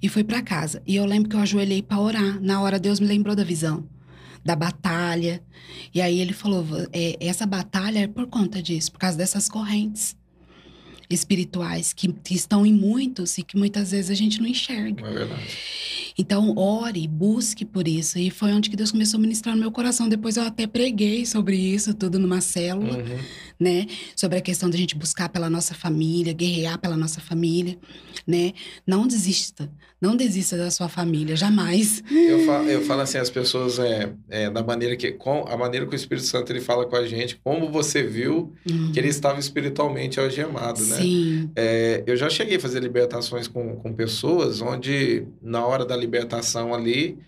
E fui para casa. E eu lembro que eu ajoelhei para orar. Na hora Deus me lembrou da visão, da batalha. E aí ele falou: é, essa batalha é por conta disso, por causa dessas correntes espirituais que, que, estão em muitos e que muitas vezes a gente não enxerga. É verdade. Então, ore, busque por isso. E foi onde que Deus começou a ministrar no meu coração. Depois eu até preguei sobre isso, tudo numa célula, Uhum. Né? Sobre a questão da gente buscar pela nossa família, guerrear pela nossa família, né? Não desista. Não desista da sua família, jamais. Eu falo, eu falo assim, as pessoas, é, é, da maneira que, com, a maneira que o Espírito Santo ele fala com a gente, como você viu que ele estava espiritualmente algemado, né? Sim. É, eu já cheguei a fazer libertações com, com pessoas onde, na hora da libertação ali,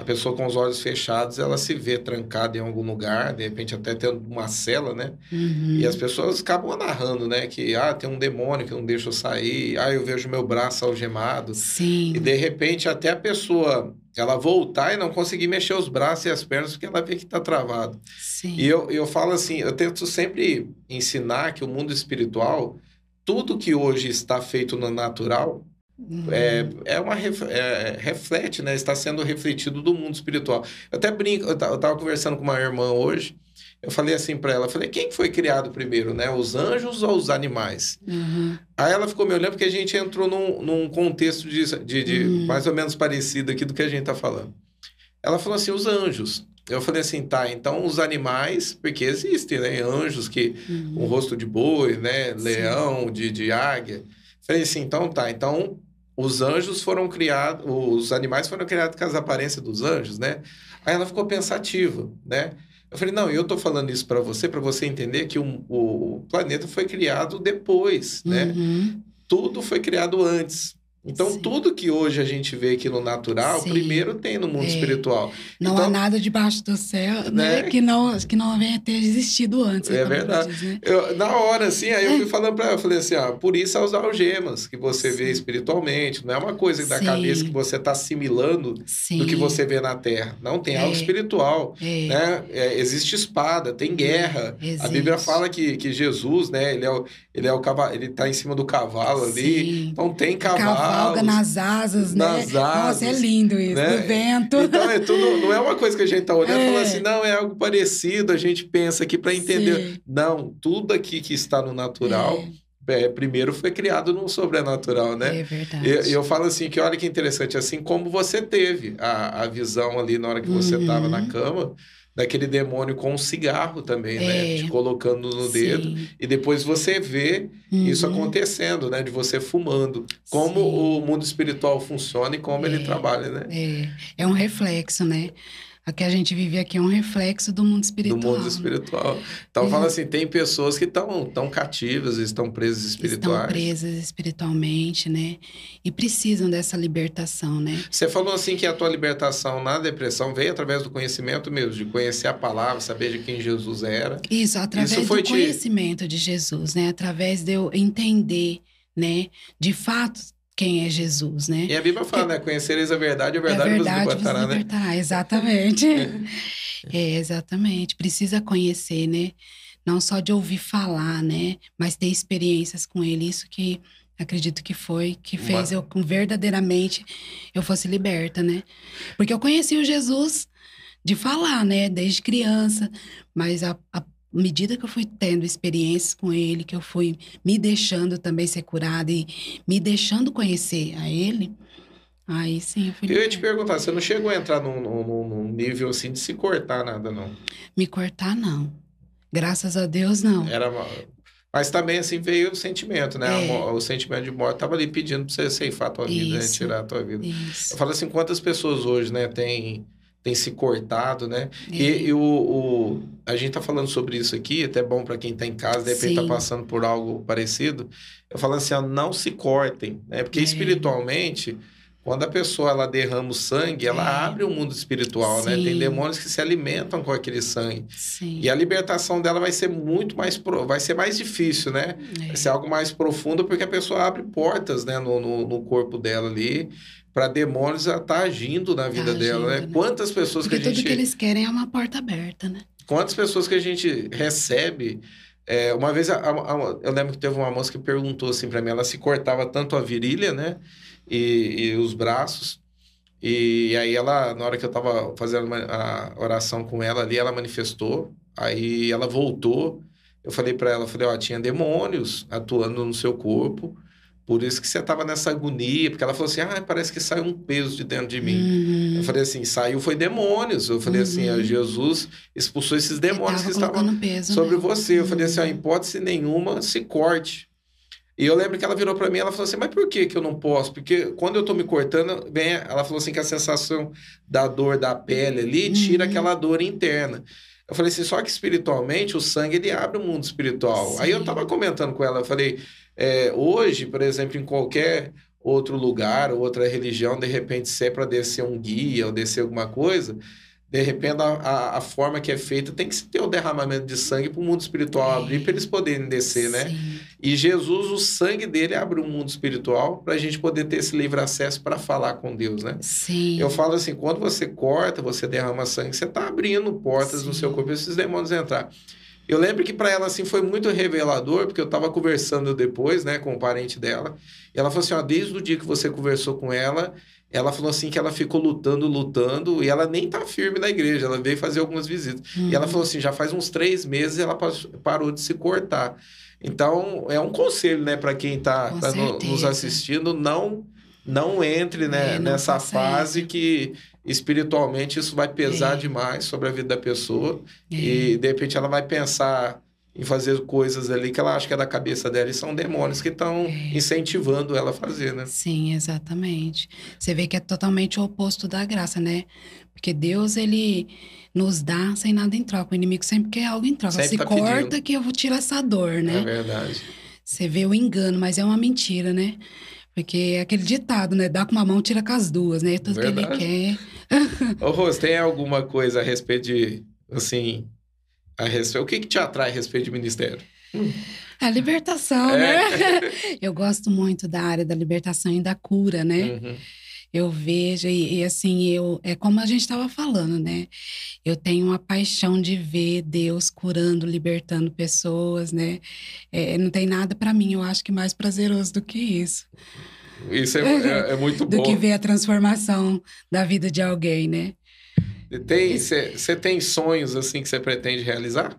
a pessoa com os olhos fechados, ela se vê trancada em algum lugar, de repente até tendo uma cela, né? Uhum. E as pessoas acabam narrando, né? Que, ah, tem um demônio que não deixa eu sair, ah, eu vejo meu braço algemado. Sim. E de repente até a pessoa, ela voltar e não conseguir mexer os braços e as pernas porque ela vê que está travado. Sim. E eu, eu falo assim, eu tento sempre ensinar que o mundo espiritual, tudo que hoje está feito no natural, Uhum. é, é uma ref- é, reflete, né? Está sendo refletido do mundo espiritual. Eu até brinco, eu ta- eu estava conversando com uma irmã hoje, eu falei assim para ela, falei, quem foi criado primeiro, né? Os anjos ou os animais? Uhum. Aí ela ficou me olhando porque a gente entrou num, num contexto de, de, de Uhum. mais ou menos parecido aqui do que a gente está falando. Ela falou assim, os anjos. Eu falei assim, tá, então os animais, porque existem, né? Anjos que Uhum. com rosto de boi, né? Sim. Leão, de, de águia. Falei assim, então tá, então os anjos foram criados, os animais foram criados com as aparências dos anjos, né? Aí ela ficou pensativa, né? Eu falei, não, eu tô falando isso para você, para você entender que o, o planeta foi criado depois, né? Uhum. Tudo foi criado antes. Então, Sim. tudo que hoje a gente vê aqui no natural, Sim. primeiro tem no mundo É. espiritual. Não Então- há nada debaixo do céu, né? Né? Que não, que não venha ter existido antes. É verdade. diz, né? Eu, na hora, assim, aí eu É. fui falando pra ela, eu falei assim, ó, por isso as algemas que você vê Sim. espiritualmente, não é uma coisa da cabeça que você está assimilando Sim. do que você vê na Terra. Não, tem algo É. espiritual, É, né? É, existe espada, tem guerra. A. Bíblia fala que, que Jesus, né, ele é o, ele é o cavalo, ele tá em cima do cavalo ali, então tem Cavalga cavalos. nas asas, né? nas Nossa, é asas, lindo isso. né? No vento. Então é tudo, não é uma coisa que a gente tá olhando e É. falando assim, não, é algo parecido, a gente pensa aqui para entender. Sim. Não, tudo aqui que está no natural, é, primeiro foi criado no sobrenatural, né? É verdade. E e eu, falo assim que olha que interessante, assim como você teve a, a visão ali na hora que você estava Uhum. na cama, daquele demônio com um cigarro também, né? É. Te colocando no dedo. Sim. E depois você vê isso Uhum. acontecendo, né? De você fumando. Como Sim. o mundo espiritual funciona e como ele É. trabalha, né? É, é um reflexo, né? O que a gente vive aqui é um reflexo do mundo espiritual. Do mundo espiritual. Então, Uhum. fala assim, tem pessoas que estão tão cativas, estão presas espirituais. Estão presas espiritualmente, né? E precisam dessa libertação, né? Você falou assim que a tua libertação na depressão veio através do conhecimento mesmo, de conhecer a palavra, saber de quem Jesus era. Isso, através Isso do te- conhecimento de Jesus, né? Através de eu entender, né? De fato, quem é Jesus, né? E a Bíblia fala, né? Conhecereis a verdade, a É verdade, verdade vos libertará, né? exatamente. é, exatamente. Precisa conhecer, né? Não só de ouvir falar, né? Mas ter experiências com ele. Isso que acredito que foi, que fez Uma- eu verdadeiramente eu fosse liberta, né? Porque eu conheci o Jesus de falar, né? Desde criança, mas a, a medida que eu fui tendo experiências com ele, que eu fui me deixando também ser curada e me deixando conhecer a ele, aí sim eu fui Eu ia te perguntar, você não chegou a entrar num, num- num nível assim de se cortar nada, não? Me cortar, não. Graças a Deus, não. Era uma- Mas também, assim, veio o sentimento, né? É. O sentimento de morte estava ali pedindo para você ceifar a tua vida, né? Isso. Tirar a tua vida. Isso. Eu falo assim, quantas pessoas hoje, né, tem, tem se cortado, né? E, É. e o, o- a gente tá falando sobre isso aqui, até bom para quem tá em casa, de repente tá Sim. passando por algo parecido. Eu falo assim, ó, não se cortem, né? Porque É. espiritualmente, quando a pessoa ela derrama o sangue, ela É. abre o mundo espiritual, né? Tem Sim. demônios que se alimentam com aquele sangue. Sim. E a libertação dela vai ser muito mais, pro- vai ser mais difícil, né? É. Vai ser algo mais profundo porque a pessoa abre portas, né, no, no, no corpo dela ali para demônios estar tá agindo na vida dela, né? agindo, né? Quantas pessoas Porque que a tudo gente, que eles querem é uma porta aberta, né? quantas pessoas que a gente recebe é, uma vez a- a- eu lembro que teve uma moça que perguntou assim para mim, ela se cortava tanto a virilha, né, e, e os braços. E, aí ela, na hora que eu tava fazendo uma- a oração com ela ali, ela manifestou. Aí ela voltou. Eu falei para ela, falei, ó, tinha demônios atuando no seu corpo, Por isso que você estava nessa agonia, porque ela falou assim: ah, parece que saiu um peso de dentro de mim. Uhum. Eu falei assim: saiu foi demônios. Eu falei assim: Uhum. ah, Jesus expulsou esses demônios que estavam peso, sobre né? você. Eu falei assim: ó, em Uhum. hipótese nenhuma, se corte. E eu lembro que ela virou para mim, ela falou assim: "Mas por que que eu não posso? Porque quando eu tô me cortando, vem, ela falou assim que a sensação da dor da pele ali tira Uhum. aquela dor interna. Eu falei assim, só que espiritualmente o sangue ele abre o mundo espiritual. Aí eu Sim. tava comentando com ela, eu falei, é, hoje, por exemplo, em qualquer outro lugar, outra religião, de repente, se é para descer um guia ou descer alguma coisa, de repente a, a, forma que é feita tem que ter o derramamento de sangue para o mundo espiritual abrir para eles poderem descer, né? Sim. E Jesus, o sangue dele abre o mundo espiritual para a gente poder ter esse livre acesso para falar com Deus, né? Sim. Eu falo assim, quando você corta, você derrama sangue, você está abrindo portas no Sim. seu corpo para esses demônios entrar. Eu lembro que para ela assim foi muito revelador, porque eu estava conversando depois, né, com o parente dela, e ela falou assim, ó, desde o dia que você conversou com ela, ela falou assim que ela ficou lutando, lutando, e ela nem tá firme na igreja, ela veio fazer algumas visitas. E ela Uhum. falou assim, já faz uns três meses ela parou de se cortar. Então, é um conselho, né, para quem está Com nos certeza. assistindo, não não entre né, É, não nessa faça fase que espiritualmente isso vai pesar É. demais sobre a vida da pessoa É. e de repente ela vai pensar em fazer coisas ali que ela acha que é da cabeça dela e são demônios que estão É. incentivando ela a fazer, né? Sim, exatamente. Você vê que é totalmente o oposto da graça, né? Porque Deus, ele nos dá sem nada em troca. O inimigo sempre quer algo em troca. Sempre Se tá corta pedindo. que eu vou tirar essa dor, É né? verdade. Você vê o engano, mas é uma mentira, né? Porque é aquele ditado, né? Dá com uma mão, tira com as duas, né? Tudo que Verdade. ele quer. Ô, Rose, tem alguma coisa a respeito de, assim, a respeito, o que que te atrai a respeito de ministério? É a libertação, É. né? Eu gosto muito da área da libertação e da cura, né? Uhum. Eu vejo e, e, assim, eu é como a gente estava falando, né? Eu tenho uma paixão de ver Deus curando, libertando pessoas, né? É, não tem nada para mim, eu acho que mais prazeroso do que isso, Isso é, é- é muito do bom. que ver a transformação da vida de alguém, né? Tem, você tem sonhos assim que você pretende realizar?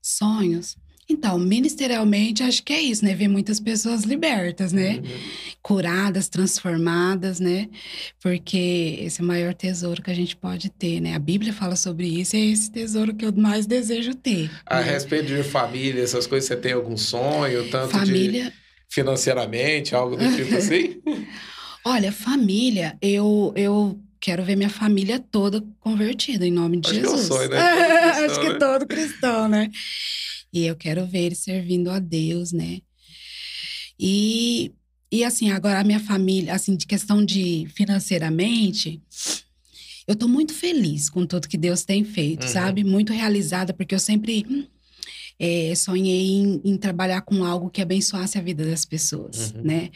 Sonhos. Então, ministerialmente, acho que é isso, né? Ver muitas pessoas libertas, né? Uhum. Curadas, transformadas, né? Porque esse é o maior tesouro que a gente pode ter, né? A Bíblia fala sobre isso e é esse tesouro que eu mais desejo ter. A né? respeito de família, essas coisas, você tem algum sonho, tanto de Família, financeiramente, algo do tipo assim? olha, família, eu, eu quero ver minha família toda convertida em nome de Acho que é Jesus. sonho, né? Acho que né? todo cristão, né? E eu quero ver eles servindo a Deus, né? E, e assim, agora a minha família, assim, de questão de financeiramente, eu tô muito feliz com tudo que Deus tem feito, Uhum. sabe? Muito realizada, porque eu sempre eh, sonhei em, em trabalhar com algo que abençoasse a vida das pessoas, Uhum. né?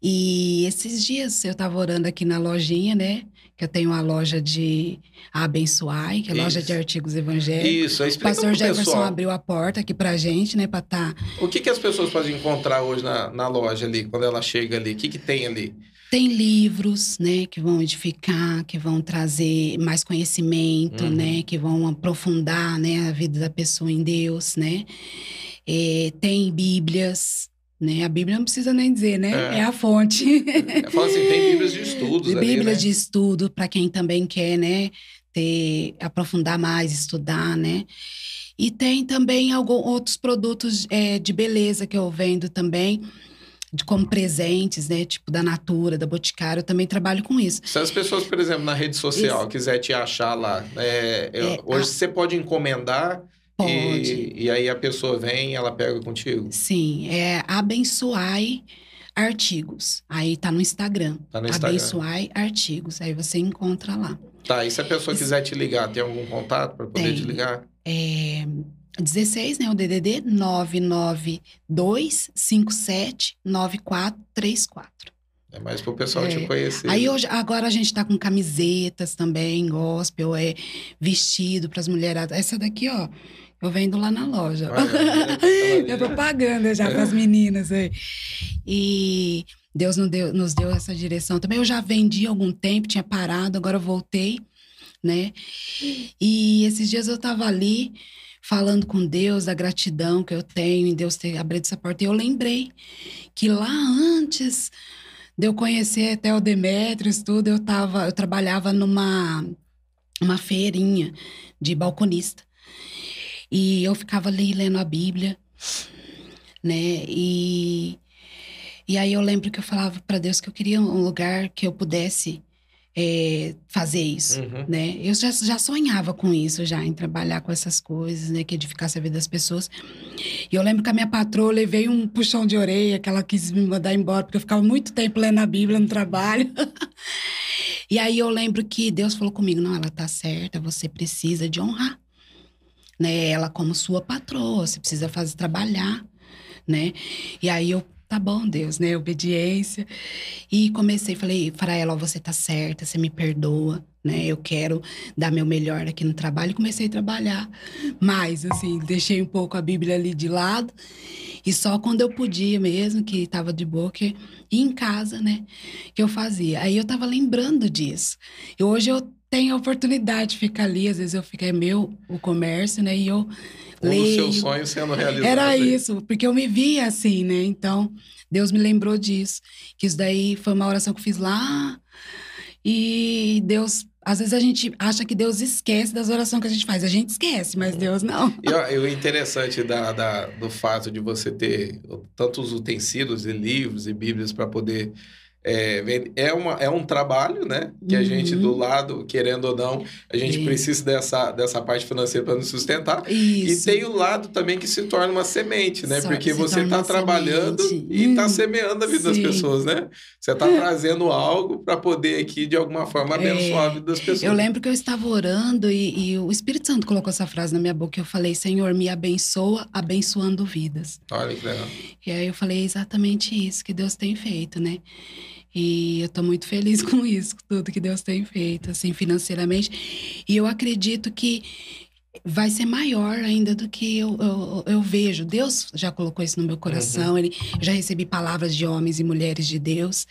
E esses dias eu tava orando aqui na lojinha, né? Eu tenho uma loja de Abençoai, que é loja Isso. de artigos evangélicos. Isso, O explica pastor pro Jefferson pessoal. abriu a porta aqui pra gente, né? Pra tá. O que, que as pessoas podem encontrar hoje na, na loja ali, quando ela chega ali? O que, que tem ali? Tem livros, né? Que vão edificar, que vão trazer mais conhecimento, Uhum. né? Que vão aprofundar, né? A vida da pessoa em Deus, né? Eh, tem bíblias, né? A Bíblia não precisa nem dizer, né? É. É, a fonte. Eu falo assim, tem bíblias de estudos de ali, Bíblia né? de estudo para quem também quer, né, ter aprofundar mais, estudar, né? E tem também algum, outros produtos é, de beleza que eu vendo também, de como presentes, né? Tipo da Natura, da Boticário, eu também trabalho com isso. Se as pessoas, por exemplo, na rede social, Isso. quiser te achar lá, é, eu- É, hoje a- você pode encomendar Pode. E, e aí a pessoa vem e ela pega contigo. Sim, é abençoai artigos. Aí tá no Instagram. Tá no Instagram. Abençoai artigos. Aí você encontra lá. Tá, e se a pessoa quiser te ligar, tem algum contato para poder Tem. te ligar? É 16, né? O DDD 992579434. É mais pro pessoal É. te conhecer. Aí hoje, agora a gente tá com camisetas também, gospel, é vestido para as mulheradas. Essa daqui, ó, eu vendo lá na loja. É propaganda já para as meninas aí. E Deus nos deu, nos deu essa direção também. Eu já vendi algum tempo, tinha parado, agora eu voltei, né? E esses dias eu tava ali, falando com Deus, da gratidão que eu tenho em Deus ter abrido essa porta. E eu lembrei que lá antes de eu conhecer até o Demetrius, tudo, eu tava, eu trabalhava numa uma feirinha de balconista. E eu ficava ali lendo a Bíblia, né? E, e aí eu lembro que eu falava para Deus que eu queria um lugar que eu pudesse é, fazer isso, uhum. né? Eu já, já sonhava com isso, já, em trabalhar com essas coisas, né? Que edificasse a vida das pessoas. E eu lembro que a minha patroa levei um puxão de orelha, que ela quis me mandar embora, porque eu ficava muito tempo lendo a Bíblia no trabalho. e aí eu lembro que Deus falou comigo, não, ela tá certa, você precisa de honrar, né? Ela como sua patroa, você precisa fazer trabalhar, né? E aí eu tá bom, Deus, né? Obediência. E comecei, falei para ela, você tá certa, você me perdoa, né? Eu quero dar meu melhor aqui no trabalho. E comecei a trabalhar mais, assim, deixei um pouco a Bíblia ali de lado. E só quando eu podia mesmo, que estava de boa, que ia em casa, né? Que eu fazia. Aí eu tava lembrando disso. E hoje eu tenho a oportunidade de ficar ali, às vezes eu fico, é meu o comércio, né? E eu um leio. dos seus sonhos sendo realizado. Era aí. isso, porque eu me via assim, né? Então, Deus me lembrou disso. Que isso daí foi uma oração que eu fiz lá. E Deus às vezes a gente acha que Deus esquece das orações que a gente faz. A gente esquece, mas Deus não. E o interessante da, da, do fato de você ter tantos utensílios e livros e bíblias para poder é, é, uma, é um trabalho, né? Que a gente, do uhum. lado, querendo ou não, a gente Sim. precisa dessa, dessa parte financeira para nos sustentar. Isso. E tem o lado também que se torna uma semente, né? Só Porque você está trabalhando semente. e está hum. semeando a vida Sim. das pessoas, né? Você está trazendo algo para poder aqui, de alguma forma, abençoar é, a vida das pessoas. Eu lembro que eu estava orando e, e, o Espírito Santo colocou essa frase na minha boca e eu falei, Senhor, me abençoa, abençoando vidas. Olha que legal. E aí eu falei exatamente isso que Deus tem feito, né? E eu estou muito feliz com isso, com tudo que Deus tem feito, assim, financeiramente. E eu acredito que vai ser maior ainda do que eu, eu, eu vejo. Deus já colocou isso no meu coração, uhum. ele, já recebi palavras de homens e mulheres de Deus.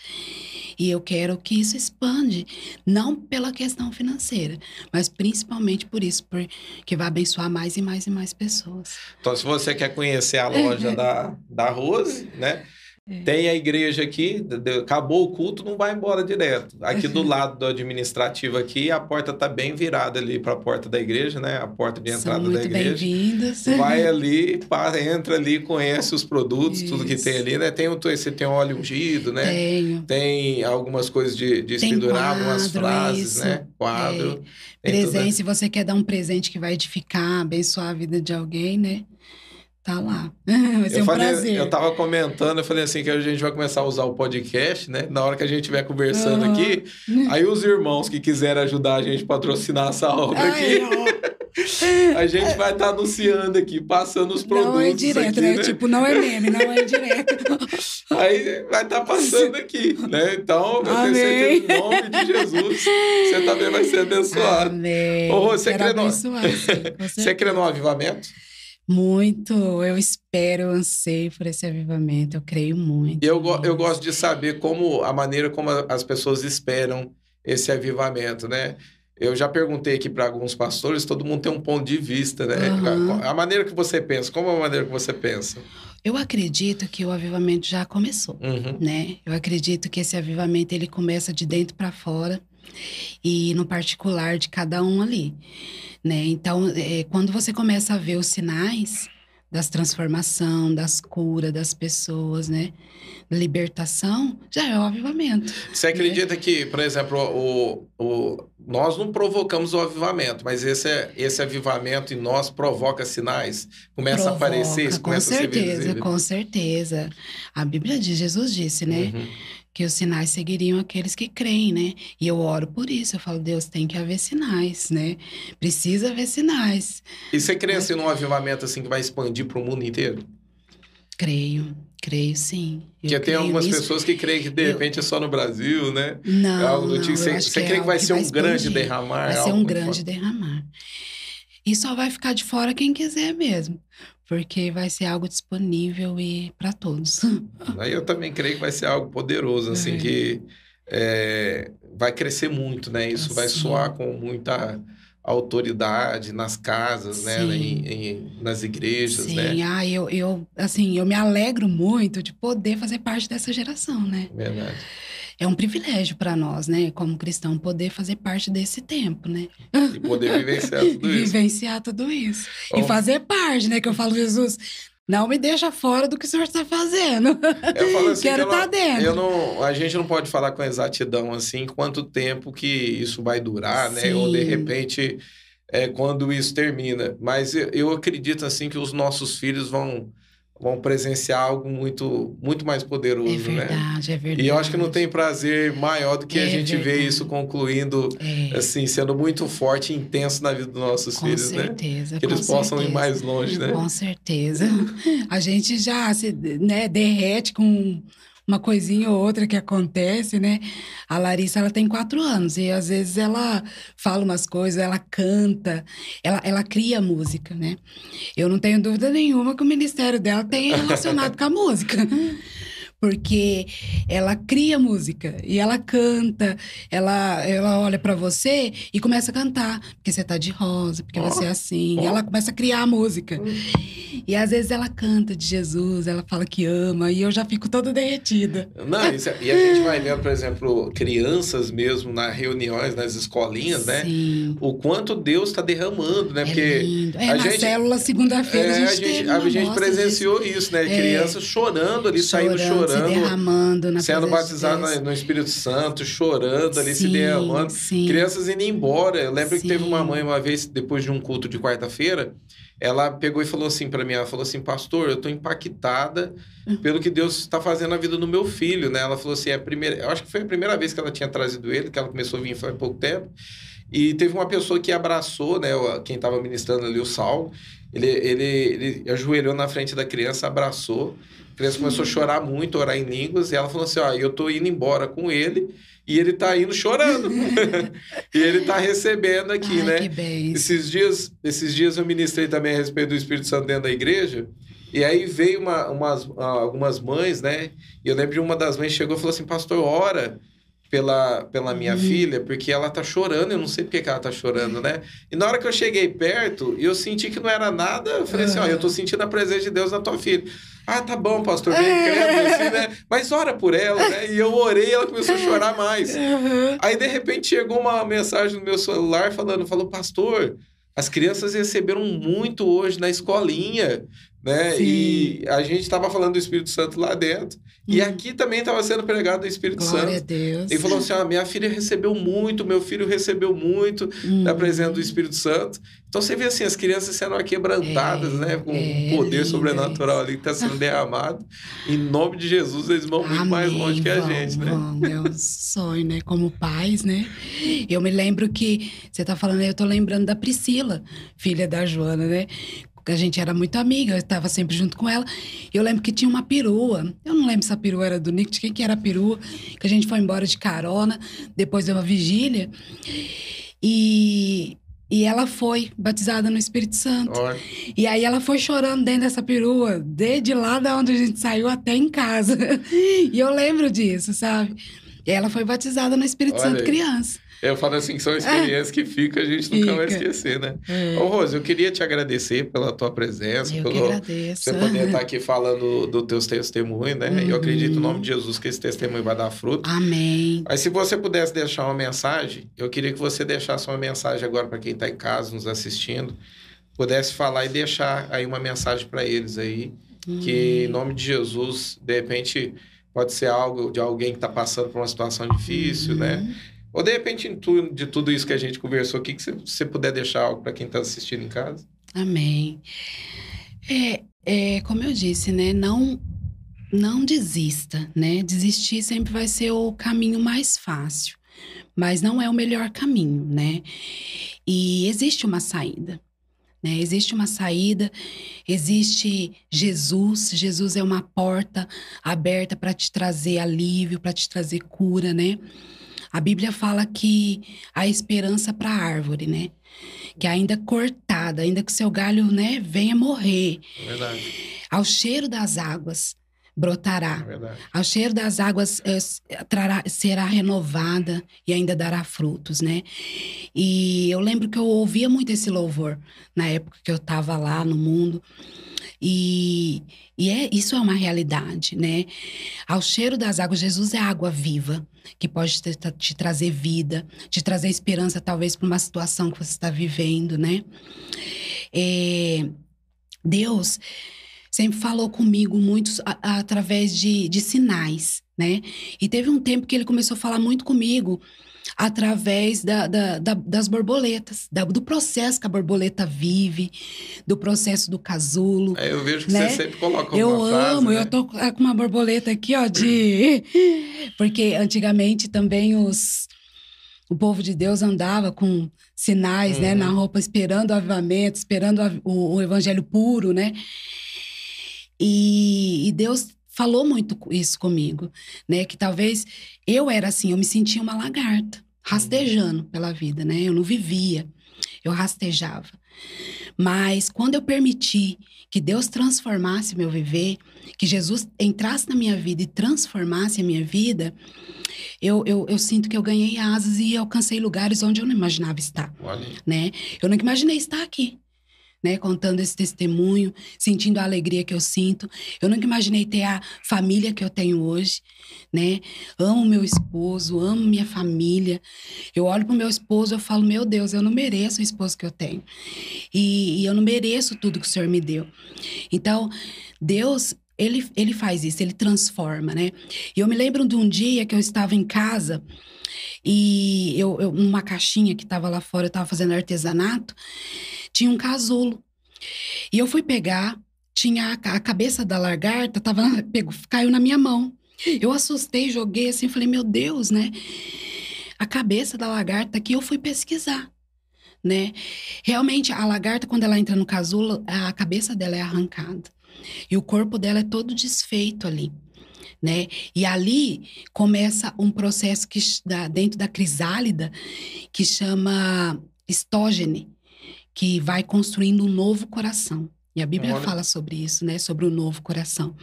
E eu quero que isso expande, não pela questão financeira, mas principalmente por isso, porque vai abençoar mais e mais e mais pessoas. Então, se você quer conhecer a loja da, da Rose, né? É. Tem a igreja aqui, acabou o culto, não vai embora direto. Aqui do lado do administrativo aqui, a porta está bem virada ali para a porta da igreja, né? A porta de entrada da igreja. Bem-vindas. Vai ali, para, entra ali, conhece os produtos, Isso. tudo que tem ali, né? Tem um, você tem óleo ungido, né? Tenho. Tem algumas coisas de, de pendurar, algumas frases, isso. né? Quadro. É. Presente, se você quer dar um presente que vai edificar, abençoar a vida de alguém, né? Tá lá. Vai ser eu um falei, prazer. Eu tava comentando, eu falei assim, que a gente vai começar a usar o podcast, né? Na hora que a gente estiver conversando uhum. aqui, aí os irmãos que quiserem ajudar a gente a patrocinar essa obra Ai, aqui, a gente vai estar tá anunciando aqui, passando os produtos. Não é direto, aqui, né? né? Tipo, não é meme, não é direto. aí vai estar tá passando aqui, né? Então, eu Amém. tenho certeza, em nome de Jesus, você também vai ser abençoado. Amém. Ô, você, crê no... você crê no avivamento? Muito, eu espero, eu anseio por esse avivamento, eu creio muito. Eu, eu gosto de saber como a maneira como as pessoas esperam esse avivamento, né? Eu já perguntei aqui para alguns pastores, todo mundo tem um ponto de vista, né? Uhum. A, maneira que você pensa, como é a maneira que você pensa? Eu acredito que o avivamento já começou, uhum. né? Eu acredito que esse avivamento ele começa de dentro para fora e no particular de cada um ali né? Então, é, quando você começa a ver os sinais das transformação, das curas das pessoas, né? Libertação, já é o avivamento. Você né? acredita né? que, por exemplo, o, o, nós não provocamos o avivamento, mas esse, esse avivamento em nós provoca sinais? Começa provoca, a aparecer, começa a ser Com certeza, com certeza. A Bíblia diz, Jesus disse, né? Uhum que os sinais seguiriam aqueles que creem, né? E eu oro por isso, eu falo, Deus, tem que haver sinais, né? Precisa haver sinais. E você crê assim num avivamento assim que vai expandir para o mundo inteiro? Creio, creio sim. Porque tem algumas nisso. pessoas que creem que de repente eu... é só no Brasil, né? Não, é algo do tipo. Você, você é crê que vai ser um grande derramar? Vai ser um grande derramar. E só vai ficar de fora quem quiser mesmo porque vai ser algo disponível e para todos. Aí eu também creio que vai ser algo poderoso, assim, é. que é, vai crescer muito, né? Isso assim. vai soar com muita autoridade nas casas, né? Em, em, nas igrejas, Sim. né? Sim, ah, eu, eu, assim, eu me alegro muito de poder fazer parte dessa geração, né? Verdade. É um privilégio para nós, né, como cristão, poder fazer parte desse tempo, né? E poder vivenciar tudo isso. Vivenciar tudo isso. E fazer parte, né? Que eu falo, Jesus, não me deixa fora do que o senhor está fazendo. Eu falo assim, Quero estar não- dentro. Eu não, a gente não pode falar com exatidão assim quanto tempo que isso vai durar, né? Ou de Sim. repente é quando isso termina. Mas eu, eu acredito assim que os nossos filhos vão vão presenciar algo muito muito mais É poderoso, né? verdade, é verdade. E eu acho que não tem prazer maior do que a É gente ver verdade. isso concluindo É, assim, sendo muito forte e intenso na vida dos nossos com filhos, né? certeza. Que com eles possam ir certeza. mais longe, né? Com certeza. A gente já se né, derrete com uma coisinha ou outra que acontece, né? A Larissa, ela tem quatro anos e às vezes ela fala umas coisas, ela canta, ela, ela cria música, né? Eu não tenho dúvida nenhuma que o ministério dela tem relacionado com a música. Porque ela cria música e ela canta, ela, ela olha pra você e começa a cantar, porque você tá de rosa, porque Ó, você é assim. E ela começa a criar a música. E às vezes ela canta de Jesus, ela fala que ama, e eu já fico toda derretida. Não, isso é- e a gente vai vendo, por exemplo, crianças mesmo nas reuniões, nas escolinhas, né? Sim. O quanto Deus está derramando, né? É Porque lindo. É, a na gente- célula, segunda-feira, é, a gente, a gente mostra presenciou isso, né? É. Crianças chorando ali, saindo se chorando, derramando na sendo presença de no, Espírito Santo, chorando ali, se Sim, derramando. Sim. Crianças indo embora. Eu lembro que teve uma Sim. mãe uma vez, depois de um culto de quarta-feira, ela pegou e falou assim para mim, ela falou assim, pastor, eu tô impactada Hum. pelo que Deus está fazendo na vida do meu filho, né? Ela falou assim, é a primeira, eu acho que foi a primeira vez que ela tinha trazido ele, que ela começou a vir faz pouco tempo. E teve uma pessoa que abraçou, né, quem estava ministrando ali, o Saulo. Ele, ele, ele ajoelhou na frente da criança, abraçou. A criança começou a chorar muito, orar em línguas. E ela falou assim: Ó, eu tô indo embora com ele e ele tá indo chorando. e ele tá recebendo aqui, Ai, né? que bem. Esses dias, esses dias eu ministrei também a respeito do Espírito Santo dentro da igreja. E aí veio uma, umas, algumas mães, né? E eu lembro de uma das mães chegou e falou assim: Pastor, ora pela, pela minha Uhum. filha, porque ela tá chorando. Eu não sei porque que ela tá chorando, né? E na hora que eu cheguei perto, eu senti que não era nada. Eu falei assim: Ó, eu tô sentindo a presença de Deus na tua filha. Ah, tá bom, pastor, bem incrédulo assim, né? Mas ora por ela, né? E eu orei e ela começou a chorar mais. Uhum. Aí, de repente, chegou uma mensagem no meu celular falando, falou, pastor, as crianças receberam muito hoje na escolinha, né? Sim. E a gente estava falando do Espírito Santo lá dentro. E Hum. aqui também estava sendo pregado o Espírito Glória a Santo. Deus. Ele falou assim, ah, minha filha recebeu muito, meu filho recebeu muito Hum. da presença do Espírito Santo. Então, você vê assim, as crianças sendo quebrantadas, É, né? Com é, um poder lindo sobrenatural ali que está sendo derramado. em nome de Jesus, eles vão muito mais Amém, longe que a gente, né? Vão, é um sonho, né? Como pais, né? Eu me lembro que você tá falando, aí, eu tô lembrando da Priscila, filha da Joana, né? Que a gente era muito amiga, eu estava sempre junto com ela. Eu lembro que tinha uma perua. Eu não lembro se a perua era do Nick, de quem que era a perua, que a gente foi embora de carona, depois de uma vigília. E, e ela foi batizada no Espírito Santo. Olha, E aí ela foi chorando dentro dessa perua, desde lá da onde a gente saiu até em casa. E eu lembro disso, sabe? E ela foi batizada no Espírito Olha Santo aí. criança. Eu falo assim que são experiências que ficam, a gente nunca vai Fica. esquecer, né? Ô, Rose, eu queria te agradecer pela tua presença, Eu que pelo agradeço. você poder estar aqui falando do teus testemunhos, né? E eu acredito no nome de Jesus que esse testemunho vai dar fruto. Amém. Mas se você pudesse deixar uma mensagem, eu queria que você deixasse uma mensagem agora para quem está em casa nos assistindo, pudesse falar e deixar aí uma mensagem para eles aí, que em nome de Jesus, de repente pode ser algo de alguém que está passando por uma situação difícil, né? Ou de repente, de tudo isso que a gente conversou aqui, que você, você puder deixar algo para quem está assistindo em casa. Amém. É, é, como eu disse, né? Não, não desista, né? Desistir sempre vai ser o caminho mais fácil, mas não é o melhor caminho, né? E existe uma saída. Né? Existe uma saída, existe Jesus. Jesus é uma porta aberta para te trazer alívio, para te trazer cura, né? A Bíblia fala que há esperança para a árvore, né? Que ainda cortada, ainda que seu galho, né, venha morrer, É verdade. ao cheiro das águas, brotará. Verdade. Ao cheiro das águas eh, trará- será renovada e ainda dará frutos, né? E eu lembro que eu ouvia muito esse louvor na época que eu estava lá no mundo. E, e é, isso é uma realidade, né? Ao cheiro das águas, Jesus é água viva, que pode te, te trazer vida, te trazer esperança, talvez, para uma situação que você está vivendo, né? É, Deus sempre falou comigo muito a- através de, de sinais, né? E teve um tempo que ele começou a falar muito comigo através da, da- da- das borboletas, do processo que a borboleta vive, do processo do casulo. Aí eu vejo que Né? você sempre coloca Eu uma frase, amo, né? eu tô com uma borboleta aqui, ó, de. Porque antigamente também os. O povo de Deus andava com sinais, né, Uhum. na roupa, esperando o avivamento, esperando o, o evangelho puro, né? E, e Deus falou muito isso comigo, né? Que talvez eu era assim, eu me sentia uma lagarta, rastejando pela vida, né? Eu não vivia, eu rastejava. Mas quando eu permiti que Deus transformasse meu viver, que Jesus entrasse na minha vida e transformasse a minha vida, eu, eu, eu sinto que eu ganhei asas e alcancei lugares onde eu não imaginava estar, Olha né? Eu nunca imaginei estar aqui, né? Contando esse testemunho, sentindo a alegria que eu sinto. Eu nunca imaginei ter a família que eu tenho hoje, né? Amo meu esposo, amo minha família. Eu olho pro meu esposo, eu falo, meu Deus, eu não mereço o esposo que eu tenho. E, e eu não mereço tudo que o Senhor me deu. Então, Deus, ele, ele faz isso, ele transforma, né? E eu me lembro de um dia que eu estava em casa e eu, eu numa caixinha que estava lá fora, eu estava fazendo artesanato, tinha um casulo. E eu fui pegar, tinha a, a cabeça da lagarta, tava, caiu na minha mão. Eu assustei, joguei assim, falei, meu Deus, né? A cabeça da lagarta aqui, eu fui pesquisar, né? Realmente, a lagarta, quando ela entra no casulo, a cabeça dela é arrancada. E o corpo dela é todo desfeito ali, né? E ali começa um processo que dentro da crisálida que chama estógene, que vai construindo um novo coração. E a Bíblia Olha. fala sobre isso, né? Sobre o novo coração.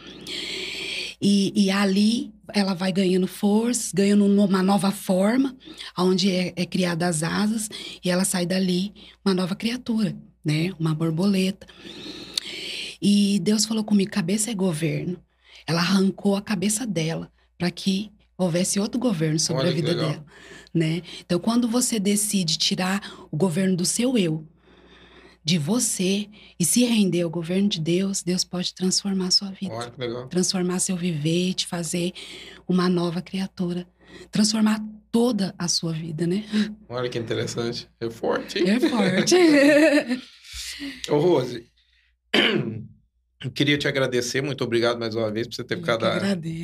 E, e ali ela vai ganhando força, ganhando uma nova forma, onde é, é criada as asas, e ela sai dali uma nova criatura, né? Uma borboleta. E Deus falou comigo: cabeça é governo. Ela arrancou a cabeça dela para que houvesse outro governo sobre Olha a vida dela, né? Então, quando você decide tirar o governo do seu eu, de você e se render ao governo de Deus, Deus pode transformar a sua vida Olha que legal. transformar seu viver, te fazer uma nova criatura, transformar toda a sua vida, né? Olha que interessante. É forte, hein? É forte. Ô, Rose, eu queria te agradecer. Muito obrigado mais uma vez por você ter Eu ficado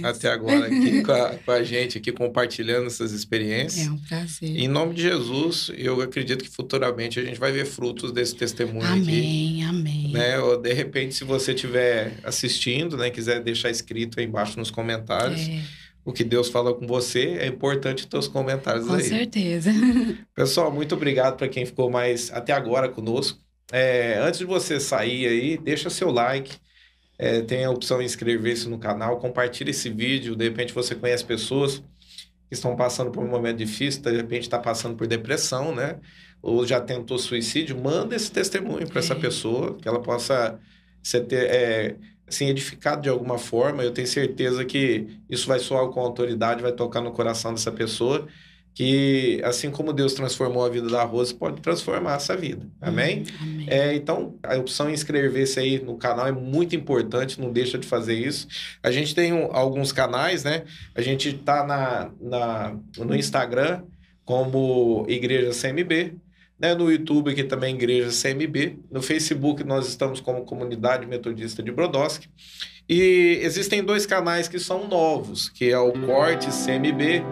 até agora aqui com a, com a gente, aqui compartilhando essas experiências. É um prazer. Em nome de Jesus, eu acredito que futuramente a gente vai ver frutos desse testemunho aqui. Amém, amém. Né? Ou, de repente, se você estiver assistindo, né, quiser deixar escrito aí embaixo nos comentários É, o que Deus fala com você, é importante ter os comentários com aí. certeza. Pessoal, muito obrigado para quem ficou mais até agora conosco. É, antes de você sair aí, deixa seu like. É, tem a opção de inscrever-se no canal, compartilha esse vídeo. De repente você conhece pessoas que estão passando por um momento difícil, de repente está passando por depressão, né? Ou já tentou suicídio. Manda esse testemunho para essa É. pessoa, que ela possa ser ter, é, assim, edificado de alguma forma. Eu tenho certeza que isso vai soar com autoridade, vai tocar no coração dessa pessoa que assim como Deus transformou a vida da Rose, pode transformar essa vida. Amém? Amém. É, então, a opção em inscrever-se aí no canal é muito importante, não deixa de fazer isso. A gente tem um- alguns canais, né? A gente tá na, na, no Instagram como Igreja CMB, né? No YouTube aqui também Igreja CMB. No Facebook nós estamos como Comunidade Metodista de Brodowski. E existem dois canais que são novos, que é o Corte CMB,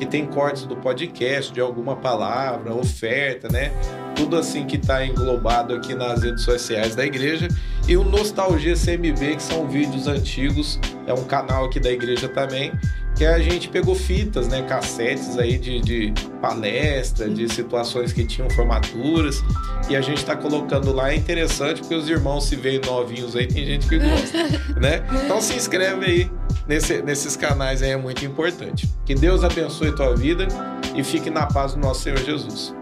que tem cortes do podcast, de alguma palavra, oferta, né? Tudo assim que está englobado aqui nas redes sociais da igreja. E o Nostalgia CMB, que são vídeos antigos, é um canal aqui da igreja também, que a gente pegou fitas, né? Cassetes aí de, de palestra, de situações que tinham formaturas, e a gente está colocando lá. É interessante porque os irmãos se veem novinhos aí, tem gente que gosta, né? Então se inscreve aí nesse, nesses canais aí é muito importante. Que Deus abençoe tua vida e fique na paz do nosso Senhor Jesus.